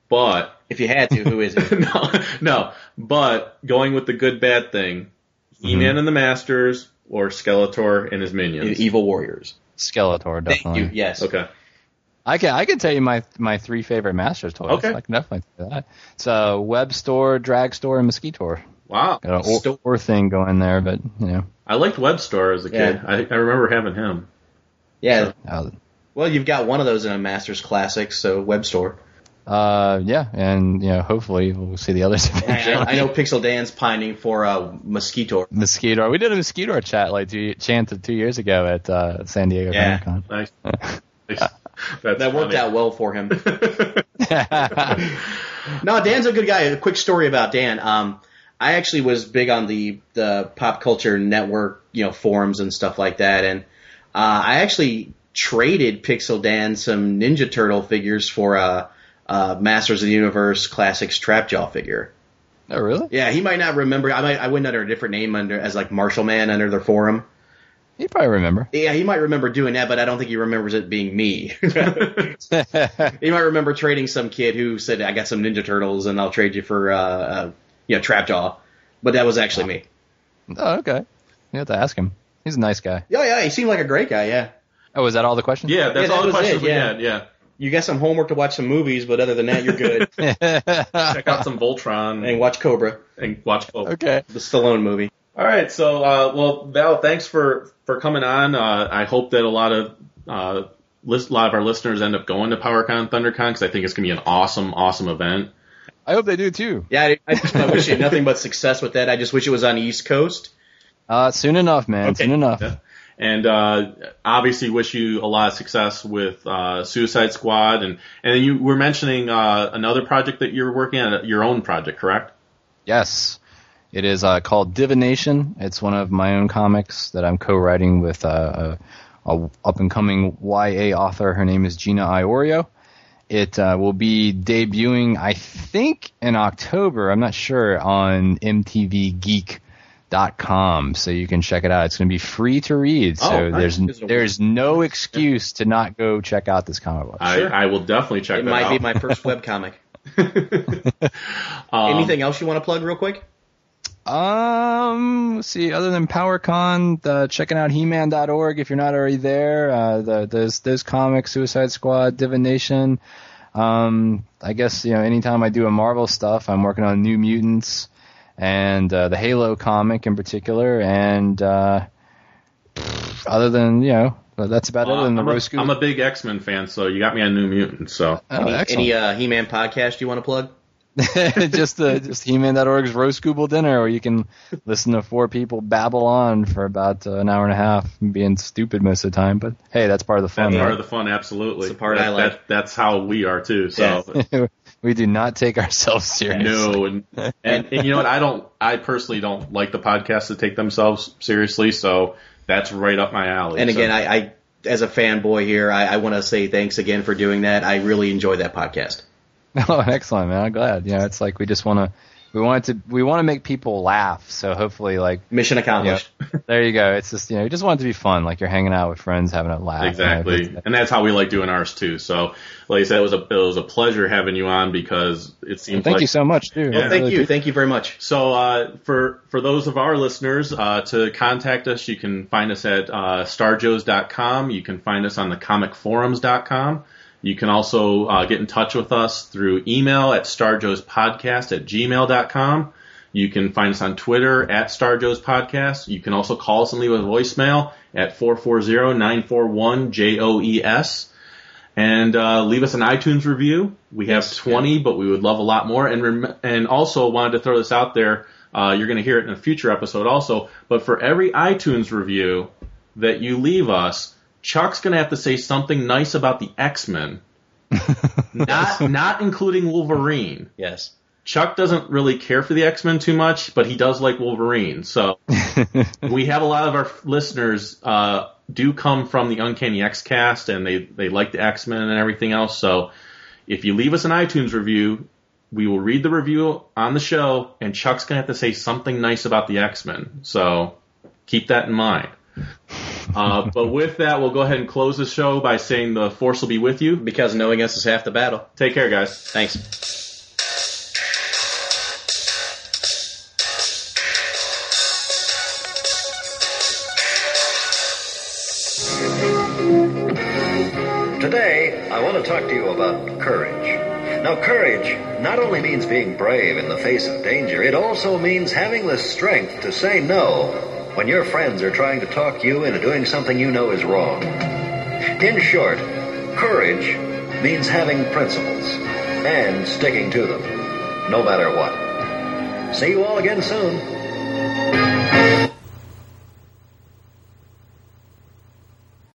but If you had to, who is it? no, no. But going with the good bad thing, He-Man and the Masters or Skeletor and his minions. Evil Warriors. Skeletor Thank definitely. you. Yes. Okay. I can I can tell you my my three favorite Masters toys. Okay. I can definitely do that. It's a Webstor, drag store, and Mosquitor. Wow. Got an or, Store. or thing going there, but you know, I liked Webstor as a kid. Yeah. I, I remember having him. Yeah. uh, Well, you've got one of those in a Masters Classic, so Webstor. Uh, yeah, and you know, hopefully we'll see the others. I know, I know Pixel Dan's pining for uh, Mosquitor. Mosquitor. We did a mosquito chat like two chant two years ago at uh, San Diego Yeah. Comic Nice. nice. That's That worked funny. out well for him. No, Dan's a good guy. A quick story about Dan. Um, I actually was big on the the pop culture network, you know, forums and stuff like that, and uh, I actually traded Pixel Dan some Ninja Turtle figures for a, a Masters of the Universe Classics Trapjaw figure. oh, really? Yeah, he might not remember. I might I went under a different name under as like Marshall Man under their forum. He probably remember. Yeah, he might remember doing that, but I don't think he remembers it being me. he might remember trading some kid who said, "I got some Ninja Turtles, and I'll trade you for, uh, uh you know, Trapjaw." But that was actually me. oh, okay. You have to ask him. He's a nice guy. Yeah, yeah, he seemed like a great guy. Yeah, Oh, was that all the questions? Yeah, that's Yeah, all that the was questions it, we yeah. had. Yeah. You got some homework to watch some movies, but other than that, you're good. Check out some Voltron and watch Cobra, and watch Cobra. okay. the Stallone movie. All right, so uh, well, Val, thanks for for coming on. Uh, I hope that a lot of uh, list, a lot of our listeners end up going to PowerCon ThunderCon because I think it's gonna be an awesome, awesome event. I hope they do too. Yeah, I, I just I wish you nothing but success with that. I just wish it was on the East Coast. Uh, soon enough, man. Okay. Soon enough. Yeah. And uh, obviously, wish you a lot of success with uh, Suicide Squad, and and you were mentioning uh, another project that you're working on, your own project, correct? Yes. It is uh, called Divination. It's one of my own comics that I'm co-writing with uh, a, a up-and-coming YA author. Her name is Gina Iorio. It uh, will be debuting, I think, in October. I'm not sure on MTVGeek.com, so you can check it out. It's going to be free to read, so Oh, nice. there's Is it a- there's no excuse to not go check out this comic book. Sure. I, I will definitely check It that might out. be my first webcomic. Um, Anything else you want to plug real quick? Um, let's see, other than PowerCon, uh, checking out He-Man.org if you're not already there. Uh, the, those those comics, Suicide Squad, Divination. Um, I guess you know, anytime I do a Marvel stuff, I'm working on New Mutants and uh, the Halo comic in particular. And uh, other than you know, that's about it. Other than the I'm, a, Rose I'm a big X Men fan, so you got me on New Mutants. So Oh, any any uh, He-Man podcast you want to plug? just the just He-Man.org's roast Google dinner, where you can listen to four people babble on for about uh, an hour and a half, being stupid most of the time. But hey, that's part of the fun. that's part of the fun, absolutely. It's the part that, I like. That, that's how we are too. So we do not take ourselves seriously. no, and, and and you know what? I don't. I personally don't like the podcasts that take themselves seriously. So that's right up my alley. And So- again, I, I as a fanboy here, I, I want to say thanks again for doing that. I really enjoy that podcast. Oh, excellent, man! I'm glad. Yeah, it's like we just want to we want to we want to make people laugh. So hopefully, like Mission you know, accomplished. there you go. It's just you know, you just want it to be fun. Like you're hanging out with friends, having a laugh. you know, Exactly, and that's how we like doing ours too. So, like I said, it was a it was a pleasure having you on because it seems Thank like you so much, too. Yeah. I Thank really you. Thank you very much. So uh, for for those of our listeners uh, to contact us, you can find us at uh, starjoes.com. You can find us on the comicforums.com. You can also uh, get in touch with us through email at starjoespodcast at gmail.com. You can find us on Twitter at starjoespodcast. You can also call us and leave a voicemail at 440-941-JOES. And uh, leave us an iTunes review. We have Yes, 20, but we would love a lot more. And rem- and also wanted to throw this out there. Uh, you're going to hear it in a future episode also. But for every iTunes review that you leave us, Chuck's going to have to say something nice about the X-Men, not not including Wolverine. Yes. Chuck doesn't really care for the X-Men too much, but he does like Wolverine. So we have a lot of our listeners uh, do come from the Uncanny X-Cast, and they they like the X-Men and everything else. So if you leave us an iTunes review, we will read the review on the show, and Chuck's gonna have to say something nice about the X-Men. So keep that in mind. Uh, but with that, we'll go ahead and close the show by saying the Force will be with you. Because knowing us is half the battle. Take care, guys. Thanks. Today, I want to talk to you about courage. Now, courage not only means being brave in the face of danger, it also means having the strength to say no when your friends are trying to talk you into doing something you know is wrong. In short, courage means having principles and sticking to them, no matter what. See you all again soon.